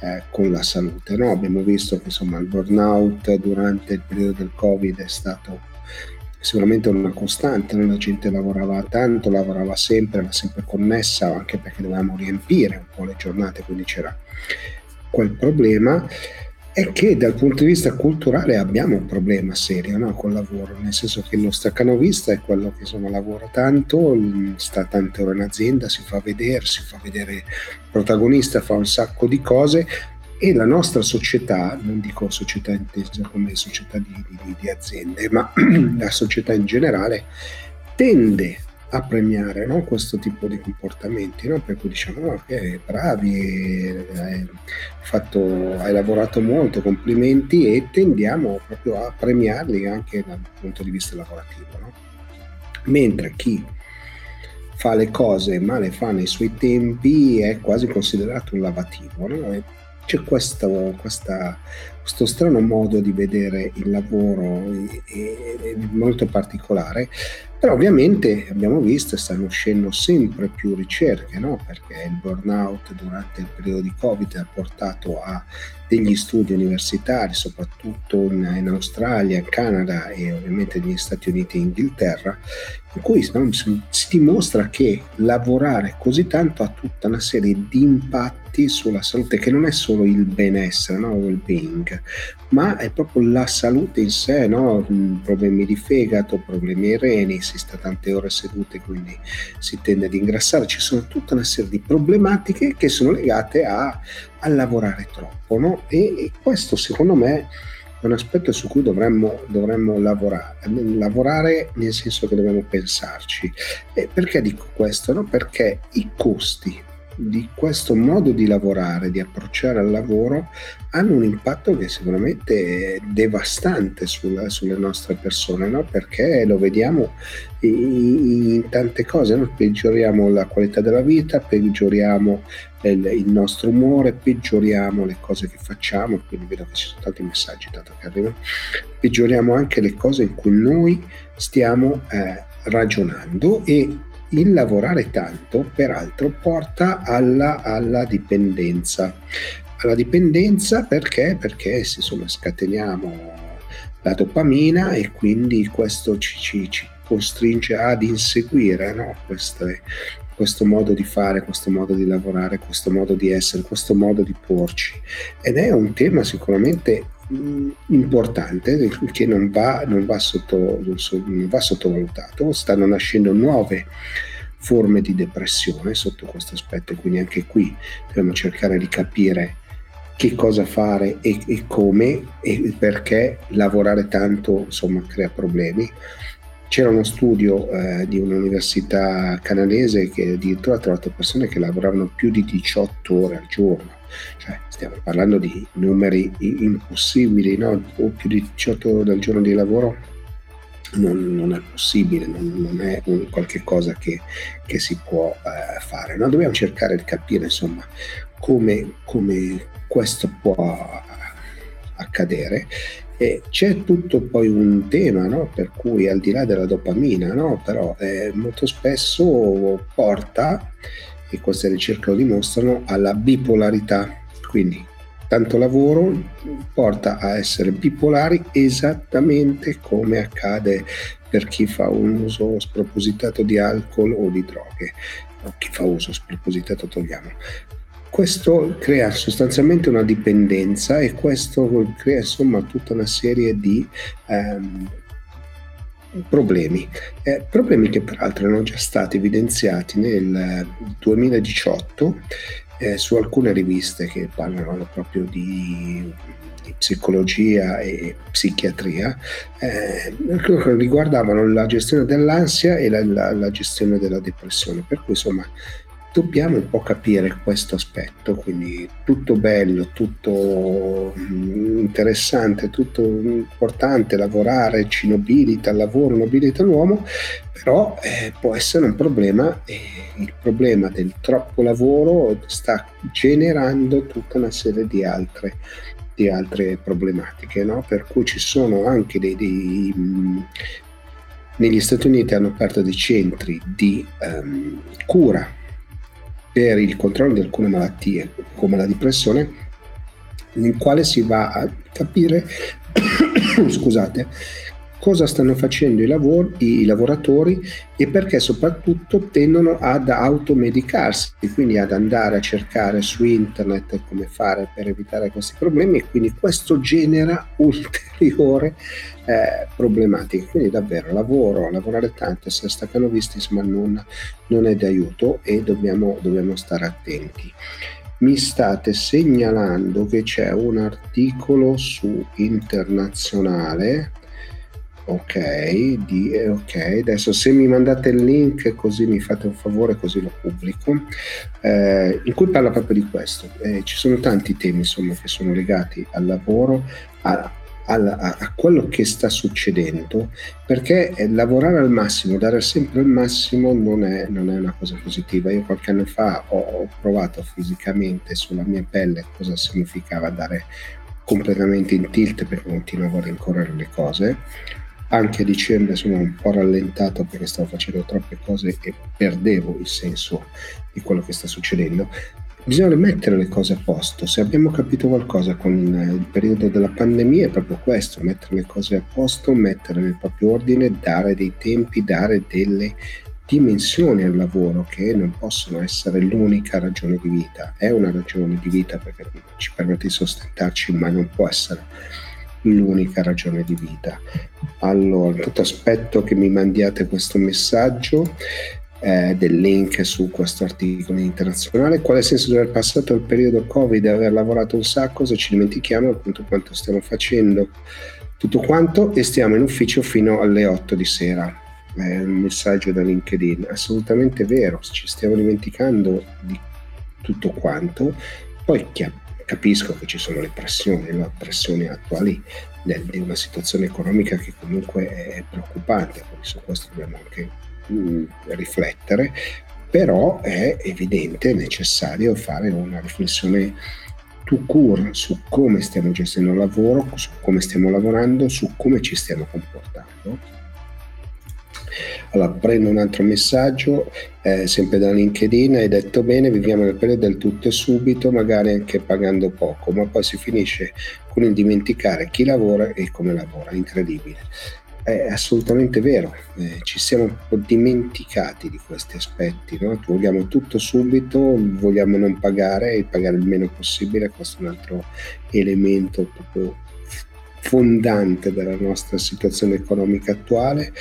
[SPEAKER 2] eh, con la salute. No? Abbiamo visto che insomma, il burnout durante il periodo del Covid è stato sicuramente una costante, la gente lavorava tanto, lavorava sempre, era sempre connessa, anche perché dovevamo riempire un po' le giornate, quindi c'era quel problema è che dal punto di vista culturale abbiamo un problema serio no, col lavoro, nel senso che lo staccanovista è quello che insomma, lavora tanto, sta tante ore in azienda, si fa vedere, si fa vedere protagonista, fa un sacco di cose e la nostra società, non dico società intesa come società di, di, di aziende, ma (clears throat) la società in generale tende a premiare no? questo tipo di comportamenti, no? per cui diciamo oh, che bravi, hai, fatto, hai, lavorato molto, complimenti e tendiamo proprio a premiarli anche dal punto di vista lavorativo. No? Mentre chi fa le cose ma le fa nei suoi tempi è quasi considerato un lavativo. C'è questo, questa, questo strano modo di vedere il lavoro e, molto particolare però ovviamente abbiamo visto che stanno uscendo sempre più ricerche, no? perché il burnout durante il periodo di Covid ha portato a degli studi universitari, soprattutto in, in Australia, Canada e ovviamente negli Stati Uniti e Inghilterra, in cui no, si, si dimostra che lavorare così tanto ha tutta una serie di impatti sulla salute che non è solo il benessere, no? il being, ma è proprio la salute in sé, no? problemi di fegato, problemi ai reni, si sta tante ore sedute quindi si tende ad ingrassare, ci sono tutta una serie di problematiche che sono legate a, a lavorare troppo no? e, e, questo secondo me è un aspetto su cui dovremmo, dovremmo lavorare, lavorare nel senso che dobbiamo pensarci. E perché dico questo? No? Perché i costi di questo modo di lavorare, di approcciare al lavoro, hanno un impatto che sicuramente è devastante sulla, sulle nostre persone, no? perché lo vediamo in, in tante cose, no? peggioriamo la qualità della vita, peggioriamo il, il, nostro umore, peggioriamo le cose che facciamo, quindi vedo che ci sono tanti messaggi tanto che arrivano, peggioriamo anche le cose in cui noi stiamo eh, ragionando e il lavorare tanto, peraltro, porta alla, alla dipendenza. Alla dipendenza perché? Perché insomma, scateniamo la dopamina e quindi questo ci, ci, ci costringe ad inseguire no? Queste, questo modo di fare, questo modo di lavorare, questo modo di essere, questo modo di porci. Ed è un tema sicuramente importante che non va, non va, sotto, non va sottovalutato. Stanno nascendo nuove forme di depressione sotto questo aspetto, quindi anche qui dobbiamo cercare di capire che cosa fare e, e come e perché lavorare tanto insomma crea problemi. C'era uno studio eh, di un'università canadese che addirittura ha trovato persone che lavoravano più di 18 ore al giorno cioè, stiamo parlando di numeri impossibili, no? o più di 18 ore al giorno di lavoro non, non è possibile, non, non è un, qualche cosa che, che si può eh, fare. No? Dobbiamo cercare di capire insomma come, come questo può accadere e c'è tutto poi un tema no? per cui al di là della dopamina, no? però eh, molto spesso porta e queste ricerche lo dimostrano, alla bipolarità. Quindi tanto lavoro porta a essere bipolari esattamente come accade per chi fa un uso spropositato di alcol o di droghe. O chi fa uso spropositato togliamo. questo crea sostanzialmente una dipendenza e questo crea insomma tutta una serie di ehm, problemi, eh, problemi che peraltro erano già stati evidenziati nel 2018 eh, su alcune riviste che parlano proprio di, di psicologia e psichiatria, eh, riguardavano la gestione dell'ansia e la, la, la gestione della depressione, per cui insomma dobbiamo un po' capire questo aspetto, quindi tutto bello, tutto mm, interessante, tutto importante, lavorare ci nobilita il lavoro, nobilita l'uomo, però eh, può essere un problema e il problema del troppo lavoro sta generando tutta una serie di altre, di altre problematiche, no? per cui ci sono anche dei, dei mm, negli Stati Uniti hanno aperto dei centri di um, cura per il controllo di alcune malattie, come la depressione, in quale si va a capire (coughs) scusate, cosa stanno facendo i, lavori, i, lavoratori e perché soprattutto tendono ad automedicarsi, quindi ad andare a cercare su internet come fare per evitare questi problemi e quindi questo genera (laughs) ulteriore eh, problematiche. Quindi davvero lavoro, lavorare tanto, essere staccanovisti ma non, non è d'aiuto e dobbiamo, dobbiamo stare attenti mi state segnalando che c'è un articolo su internazionale ok, di, eh, ok, adesso se mi mandate il link così mi fate un favore così lo pubblico, eh, in cui parla proprio di questo. Eh, ci sono tanti temi insomma che sono legati al lavoro, a, a, a quello che sta succedendo, perché eh, lavorare al massimo, dare sempre il massimo non è, non è una cosa positiva. Io qualche anno fa ho, ho provato fisicamente sulla mia pelle cosa significava dare completamente in tilt perché continuavo a rincorrere le cose anche a dicembre sono un po' rallentato perché stavo facendo troppe cose e perdevo il senso di quello che sta succedendo. Bisogna mettere le cose a posto. Se abbiamo capito qualcosa con il periodo della pandemia è proprio questo, mettere le cose a posto, mettere nel proprio ordine, dare dei tempi, dare delle dimensioni al lavoro che non possono essere l'unica ragione di vita. È una ragione di vita perché ci permette di sostentarci, ma non può essere l'unica ragione di vita. Allora, tutto aspetto che mi mandiate questo messaggio eh, del link su questo articolo internazionale. Qual è il senso di aver passato il periodo Covid e aver lavorato un sacco se ci dimentichiamo appunto quanto stiamo facendo tutto quanto e stiamo in ufficio fino alle 8 di sera. È un messaggio da LinkedIn, assolutamente vero, ci stiamo dimenticando di tutto quanto. Poi chiaro capisco che ci sono le pressioni, le pressioni attuali di una situazione economica che comunque è preoccupante, quindi su questo dobbiamo anche mm, riflettere, però è evidente, necessario fare una riflessione to cure su come stiamo gestendo il lavoro, su come stiamo lavorando, su come ci stiamo comportando allora, prendo un altro messaggio, eh, sempre da LinkedIn, hai detto bene, viviamo nel periodo del tutto e subito, magari anche pagando poco, ma poi si finisce con il dimenticare chi lavora e come lavora, incredibile. È assolutamente vero, eh, ci siamo un po' dimenticati di questi aspetti, no? vogliamo tutto subito, vogliamo non pagare e pagare il meno possibile, questo è un altro elemento proprio fondante della nostra situazione economica attuale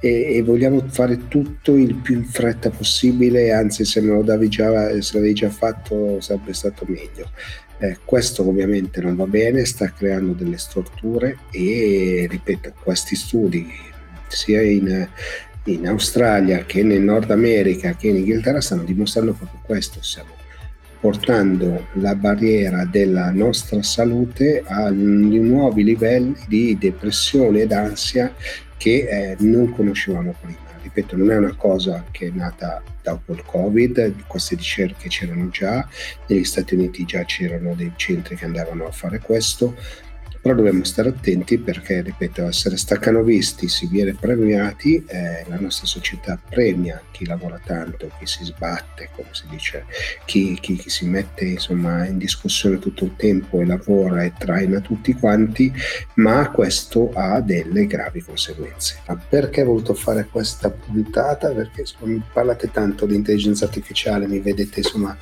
[SPEAKER 2] e, e, vogliamo fare tutto il più in fretta possibile, anzi se me lo davi già, se l'avevi già fatto sarebbe stato meglio. Eh, questo ovviamente non va bene, sta creando delle storture e ripeto, questi studi sia in, in Australia che nel Nord America che in Inghilterra stanno dimostrando proprio questo, siamo portando la barriera della nostra salute a nuovi livelli di depressione ed ansia che eh, non conoscevamo prima. Ripeto, non è una cosa che è nata dopo il Covid, queste ricerche c'erano già, negli Stati Uniti già c'erano dei centri che andavano a fare questo, però dobbiamo stare attenti perché, ripeto, essere staccanovisti si viene premiati, eh, la nostra società premia chi lavora tanto, chi si sbatte, come si dice, chi, chi, chi si mette insomma, in discussione tutto il tempo e lavora e traina tutti quanti, ma questo ha delle gravi conseguenze. Ma perché ho voluto fare questa puntata? Perché insomma, parlate tanto di intelligenza artificiale, mi vedete insomma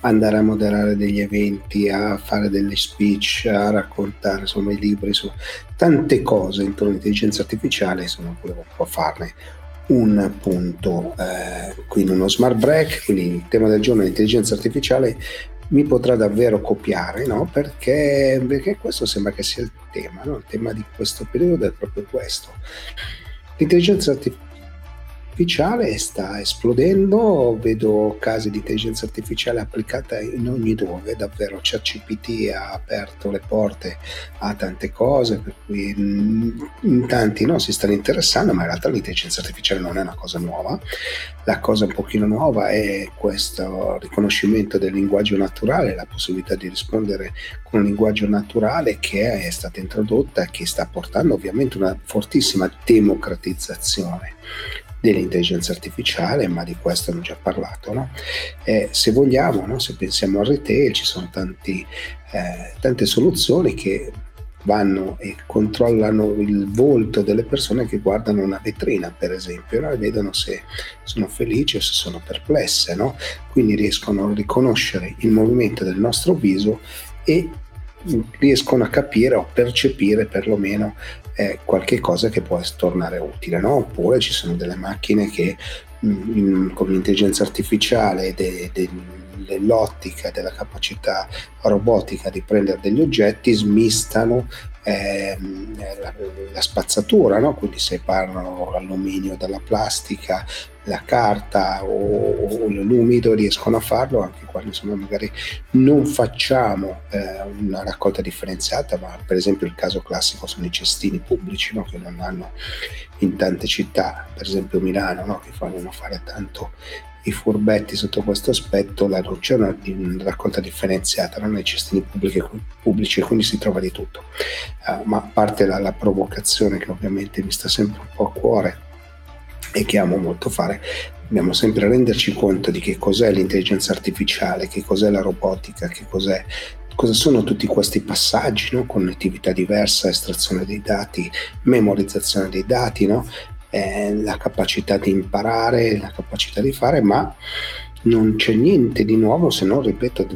[SPEAKER 2] andare a moderare degli eventi, a fare delle speech, a raccontare insomma i libri, insomma, tante cose intorno all'intelligenza artificiale, insomma volevo un po' farne un punto eh, in uno smart break, quindi il tema del giorno è l'intelligenza artificiale mi potrà davvero copiare, no? Perché, perché questo sembra che sia il tema, no? il tema di questo periodo è proprio questo. L'intelligenza artificiale artificiale sta esplodendo, vedo casi di intelligenza artificiale applicata in ogni dove, davvero ChatGPT ha aperto le porte a tante cose, per cui in tanti no, si stanno interessando, ma in realtà l'intelligenza artificiale non è una cosa nuova. La cosa un pochino nuova è questo riconoscimento del linguaggio naturale, la possibilità di rispondere con un linguaggio naturale che è stata introdotta e che sta portando ovviamente una fortissima democratizzazione dell'intelligenza artificiale, ma di questo abbiamo già parlato. No? Eh, se vogliamo, no? se pensiamo al retail, ci sono tanti, eh, tante soluzioni che vanno e controllano il volto delle persone che guardano una vetrina, per esempio, no? e vedono se sono felici o se sono perplesse. No? Quindi riescono a riconoscere il movimento del nostro viso e riescono a capire o percepire perlomeno eh, qualche che può tornare utile, no? oppure ci sono delle macchine che mh, mm, con l'intelligenza artificiale de, de, dell'ottica, della capacità robotica di prendere degli oggetti, smistano ehm, la, la, spazzatura, no? quindi separano l'alluminio dalla plastica, la carta o, o, l'umido riescono a farlo anche quando insomma, magari non facciamo eh, una raccolta differenziata, ma per esempio il caso classico sono i cestini pubblici no? che non hanno in tante città, per esempio Milano, no? che fanno fare tanto i furbetti sotto questo aspetto, la c'è una, una, raccolta differenziata, non nei cestini pubblici, quindi si trova di tutto. Uh, ma a parte la, la provocazione che ovviamente mi sta sempre un po' a cuore e che amo molto fare, dobbiamo sempre renderci conto di che cos'è l'intelligenza artificiale, che cos'è la robotica, che cos'è cosa sono tutti questi passaggi, no? connettività diversa, estrazione dei dati, memorizzazione dei dati, no? Eh, la capacità di imparare, la capacità di fare, ma non c'è niente di nuovo se non, ripeto,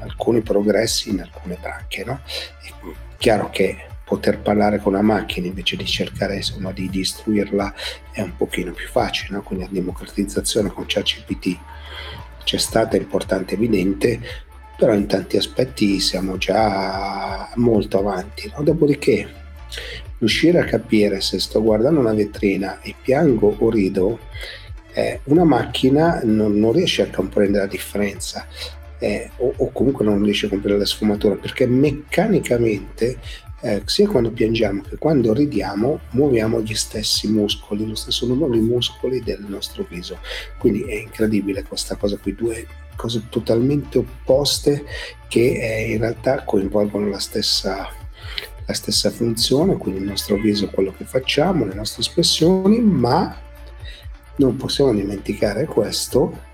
[SPEAKER 2] alcuni progressi in alcune branche. No? È chiaro che poter parlare con una macchina invece di cercare insomma, di distruirla è un pochino più facile, no? quindi la democratizzazione con ChatGPT c'è stata, importante, evidente, però in tanti aspetti siamo già molto avanti. No? Dopodiché riuscire a capire se sto guardando una vetrina e piango o rido, eh, una macchina non, non, riesce a comprendere la differenza eh, o, o, comunque non riesce a comprendere la sfumatura perché meccanicamente eh, sia quando piangiamo che quando ridiamo muoviamo gli stessi muscoli, lo stesso numero di muscoli del nostro viso. Quindi è incredibile questa cosa qui, due cose totalmente opposte che eh, in realtà coinvolgono la stessa la stessa funzione, quindi il nostro viso, quello che facciamo, le nostre espressioni, ma non possiamo dimenticare questo,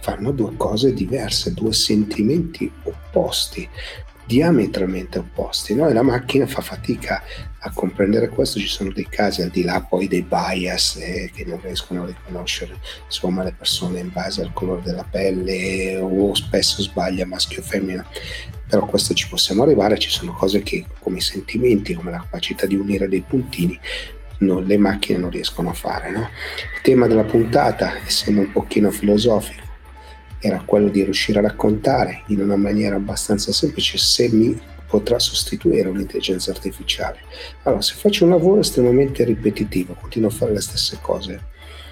[SPEAKER 2] fanno due cose diverse, due sentimenti opposti diametralmente opposti no? e la macchina fa fatica a comprendere questo ci sono dei casi al di là poi dei bias eh, che non riescono a riconoscere insomma le persone in base al colore della pelle o spesso sbaglia maschio o femmina però a questo ci possiamo arrivare ci sono cose che come i sentimenti come la capacità di unire dei puntini non, le macchine non riescono a fare no? il tema della puntata essendo un pochino filosofico era quello di riuscire a raccontare in una maniera abbastanza semplice se mi potrà sostituire un'intelligenza artificiale. Allora, se faccio un lavoro estremamente ripetitivo, continuo a fare le stesse cose,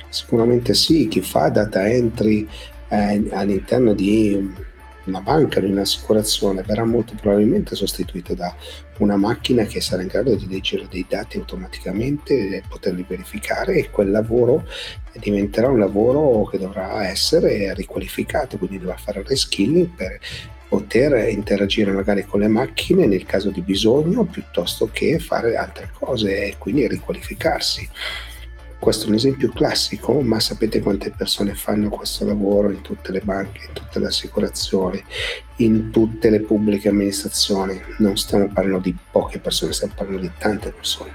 [SPEAKER 2] sicuramente sì, chi fa data entry eh, all'interno di una banca, di un'assicurazione, verrà molto probabilmente sostituito da una macchina che sarà in grado di leggere dei dati automaticamente e poterli verificare e quel lavoro diventerà un lavoro che dovrà essere riqualificato, quindi dovrà fare reskilling per poter interagire magari con le macchine nel caso di bisogno piuttosto che fare altre cose e quindi riqualificarsi. Questo è un esempio classico, ma sapete quante persone fanno questo lavoro in tutte le banche, in tutte le assicurazioni, in tutte le pubbliche amministrazioni. Non stiamo parlando di poche persone, stiamo parlando di tante persone.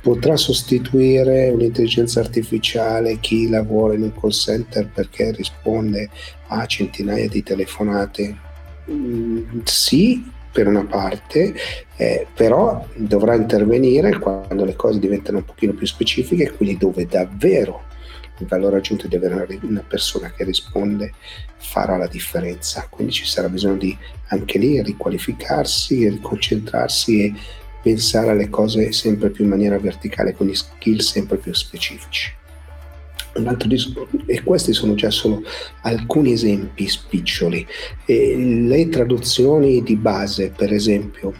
[SPEAKER 3] potrà sostituire un'intelligenza artificiale chi lavora in un call center perché risponde a centinaia di telefonate? Mm, sì, per una parte, eh, però dovrà intervenire quando le cose diventano un pochino più specifiche, quindi dove davvero il valore aggiunto di avere una persona che risponde farà la differenza. Quindi ci sarà bisogno di anche lì riqualificarsi, riconcentrarsi e pensare alle cose sempre più in maniera verticale, con gli skill sempre più specifici. Discorso, e questi sono già solo alcuni esempi spiccioli. E le traduzioni di base, per esempio,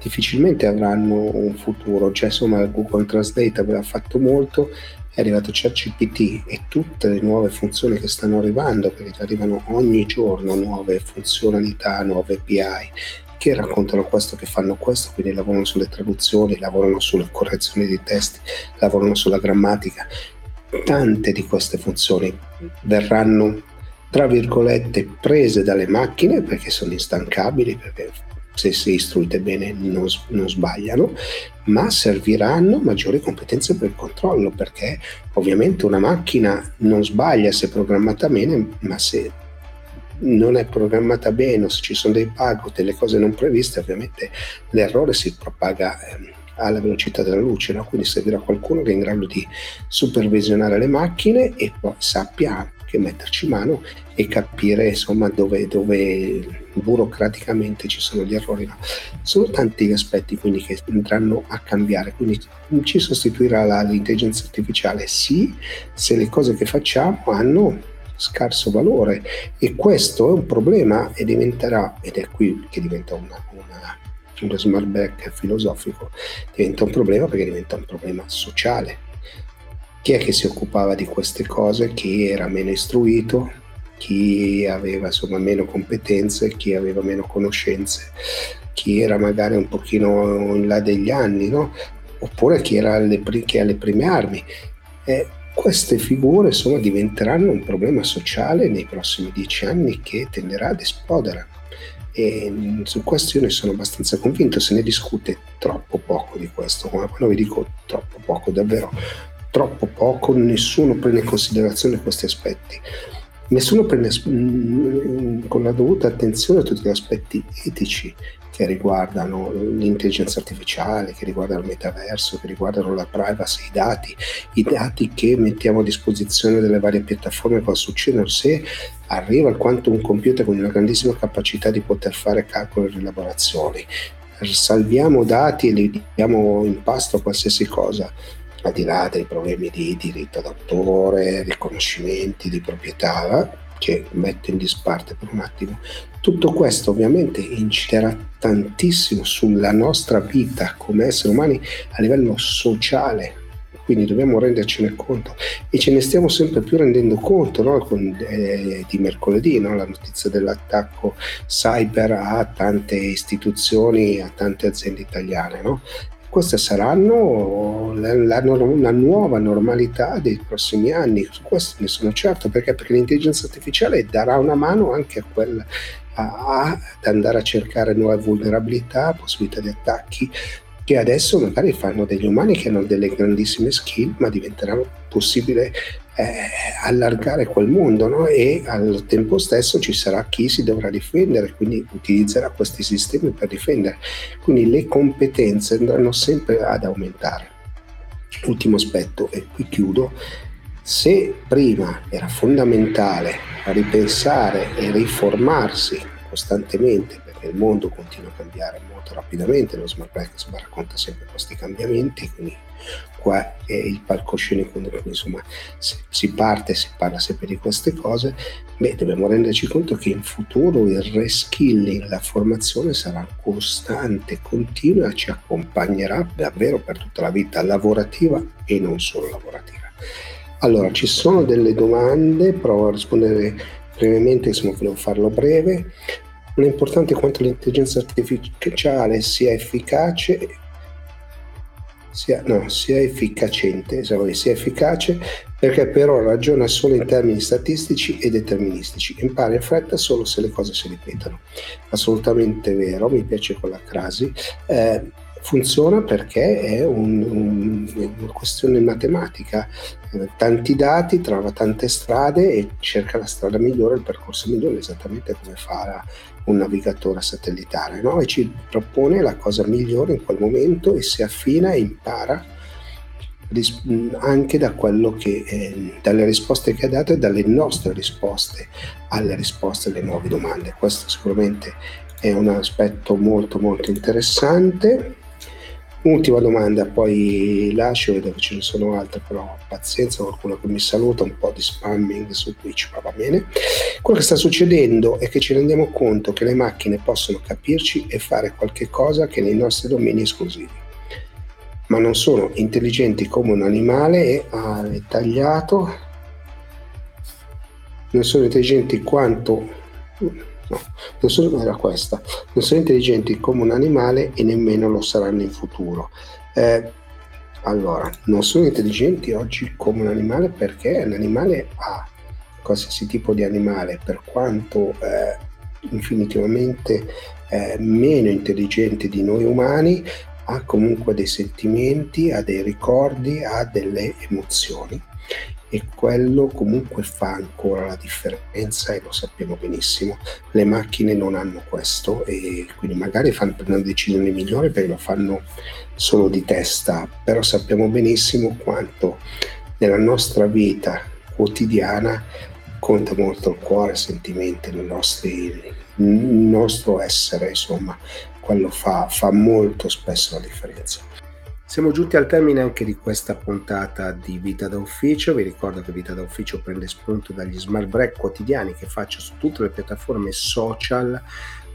[SPEAKER 3] difficilmente avranno un futuro, cioè insomma Google Translate aveva fatto molto, è arrivato ChatGPT e tutte le nuove funzioni che stanno arrivando, perché arrivano ogni giorno nuove funzionalità, nuove API che raccontano questo, che fanno questo, quindi lavorano sulle traduzioni, lavorano sulle correzioni di testi, lavorano sulla grammatica. Tante di queste funzioni verranno, tra virgolette, prese dalle macchine perché sono instancabili, perché se si istruite bene non, non, sbagliano, ma serviranno maggiori competenze per il controllo, perché ovviamente una macchina non sbaglia se programmata bene, ma se non è programmata bene o se ci sono dei bug o delle cose non previste, ovviamente l'errore si propaga ehm, alla velocità della luce, no? quindi servirà qualcuno che è in grado di supervisionare le macchine e poi sappia anche metterci mano e capire insomma dove, dove burocraticamente ci sono gli errori. No? Sono tanti gli aspetti quindi che andranno a cambiare, quindi ci sostituirà l'intelligenza artificiale sì se le cose che facciamo hanno scarso valore e questo è un problema e diventerà, ed è qui che diventa una, una, uno smart back filosofico, diventa un problema perché diventa un problema sociale. Chi è che si occupava di queste cose? Chi era meno istruito? Chi aveva insomma meno competenze? Chi aveva meno conoscenze? Chi era magari un pochino in là degli anni, no? Oppure chi era alle, chi alle prime armi. Eh, queste figure insomma, diventeranno un problema sociale nei prossimi dieci anni che tenderà ad esplodere. E mm, su questo io ne sono abbastanza convinto, se ne discute troppo poco di questo, ma quando vi dico troppo poco, davvero troppo poco, nessuno prende in considerazione questi aspetti. Nessuno prende mm, con la dovuta attenzione tutti gli aspetti etici che riguardano l'intelligenza artificiale, che riguardano il metaverso, che riguardano la privacy, i dati, i dati che mettiamo a disposizione delle varie piattaforme, cosa succede se arriva il quantum computer con una grandissima capacità di poter fare calcoli e rielaborazioni. Salviamo dati e li diamo in pasto a qualsiasi cosa, al di là dei problemi di diritto d'autore, riconoscimenti di proprietà, che metto in disparte per un attimo. Tutto questo ovviamente inciderà tantissimo sulla nostra vita come esseri umani a livello sociale, quindi dobbiamo rendercene conto e ce ne stiamo sempre più rendendo conto no? Con, eh, di mercoledì, no? la notizia dell'attacco cyber a tante istituzioni, a tante aziende italiane. No? Queste saranno la, la, la, nuova normalità dei prossimi anni, su questo ne sono certo, perché? perché l'intelligenza artificiale darà una mano anche a quella ad andare a cercare nuove vulnerabilità, possibilità di attacchi che adesso magari fanno degli umani che hanno delle grandissime skill, ma diventeranno possibile eh, allargare quel mondo no? e al tempo stesso ci sarà chi si dovrà difendere, quindi utilizzerà questi sistemi per difendere. Quindi le competenze andranno sempre ad aumentare. Ultimo aspetto, e qui chiudo, se prima era fondamentale ripensare e riformarsi costantemente perché il mondo continua a cambiare molto rapidamente, lo smart practice racconta sempre questi cambiamenti, quindi qua è il palcoscenico dove insomma si parte, si parla sempre di queste cose, beh dobbiamo renderci conto che in futuro il reskilling, la formazione sarà costante, continua, ci accompagnerà davvero per tutta la vita lavorativa e non solo lavorativa. Allora, ci sono delle domande, provo a rispondere brevemente, insomma volevo farlo breve. Non è importante quanto l'intelligenza artificiale sia efficace sia, no, sia efficacente, sia efficace perché però ragiona solo in termini statistici e deterministici, impara in fretta solo se le cose si ripetono. Assolutamente vero, mi piace quella crasi. Eh, funziona perché è un, un, una questione matematica, tanti dati, trova tante strade e cerca la strada migliore, il percorso migliore, esattamente come fa un navigatore satellitare, no? e ci propone la cosa migliore in quel momento e si affina e impara anche da che, eh, dalle risposte che ha dato e dalle nostre risposte alle risposte alle nuove domande. Questo sicuramente è un aspetto molto molto interessante. Ultima domanda, poi lascio, vedo che ce ne sono altre, però pazienza, qualcuno che mi saluta, un po' di spamming su Twitch, ma va bene. Quello che sta succedendo è che ci rendiamo conto che le macchine possono capirci e fare qualche cosa che nei nostri domini esclusivi ma non sono intelligenti come un animale e ah, è tagliato non sono intelligenti quanto no, non sono, era questa. Non sono intelligenti come un animale e nemmeno lo saranno in futuro. Eh, allora non sono intelligenti oggi come un animale perché l'animale ha qualsiasi tipo di animale per quanto eh, infinitivamente eh, meno intelligente di noi umani ha comunque dei sentimenti, ha dei ricordi, ha delle emozioni e quello comunque fa ancora la differenza e lo sappiamo benissimo. Le macchine non hanno questo e quindi magari fanno una decisione migliore perché lo fanno solo di testa, però sappiamo benissimo quanto nella nostra vita quotidiana conta molto il cuore, i sentimenti, il nostro essere, insomma, quello fa, fa molto spesso la differenza. Siamo giunti al termine anche di questa puntata di Vita da Ufficio. Vi ricordo che Vita da Ufficio prende spunto dagli smart break quotidiani che faccio su tutte le piattaforme social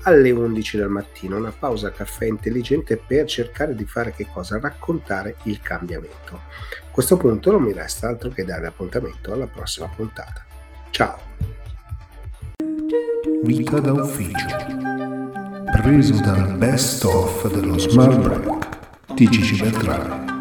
[SPEAKER 3] alle 11 del mattino. Una pausa caffè intelligente per cercare di fare che cosa? Raccontare il cambiamento. A questo punto non mi resta altro che dare appuntamento alla prossima puntata. Ciao!
[SPEAKER 1] Vita da Ufficio preso dal best of dello Smart Break Gigi Beltrame.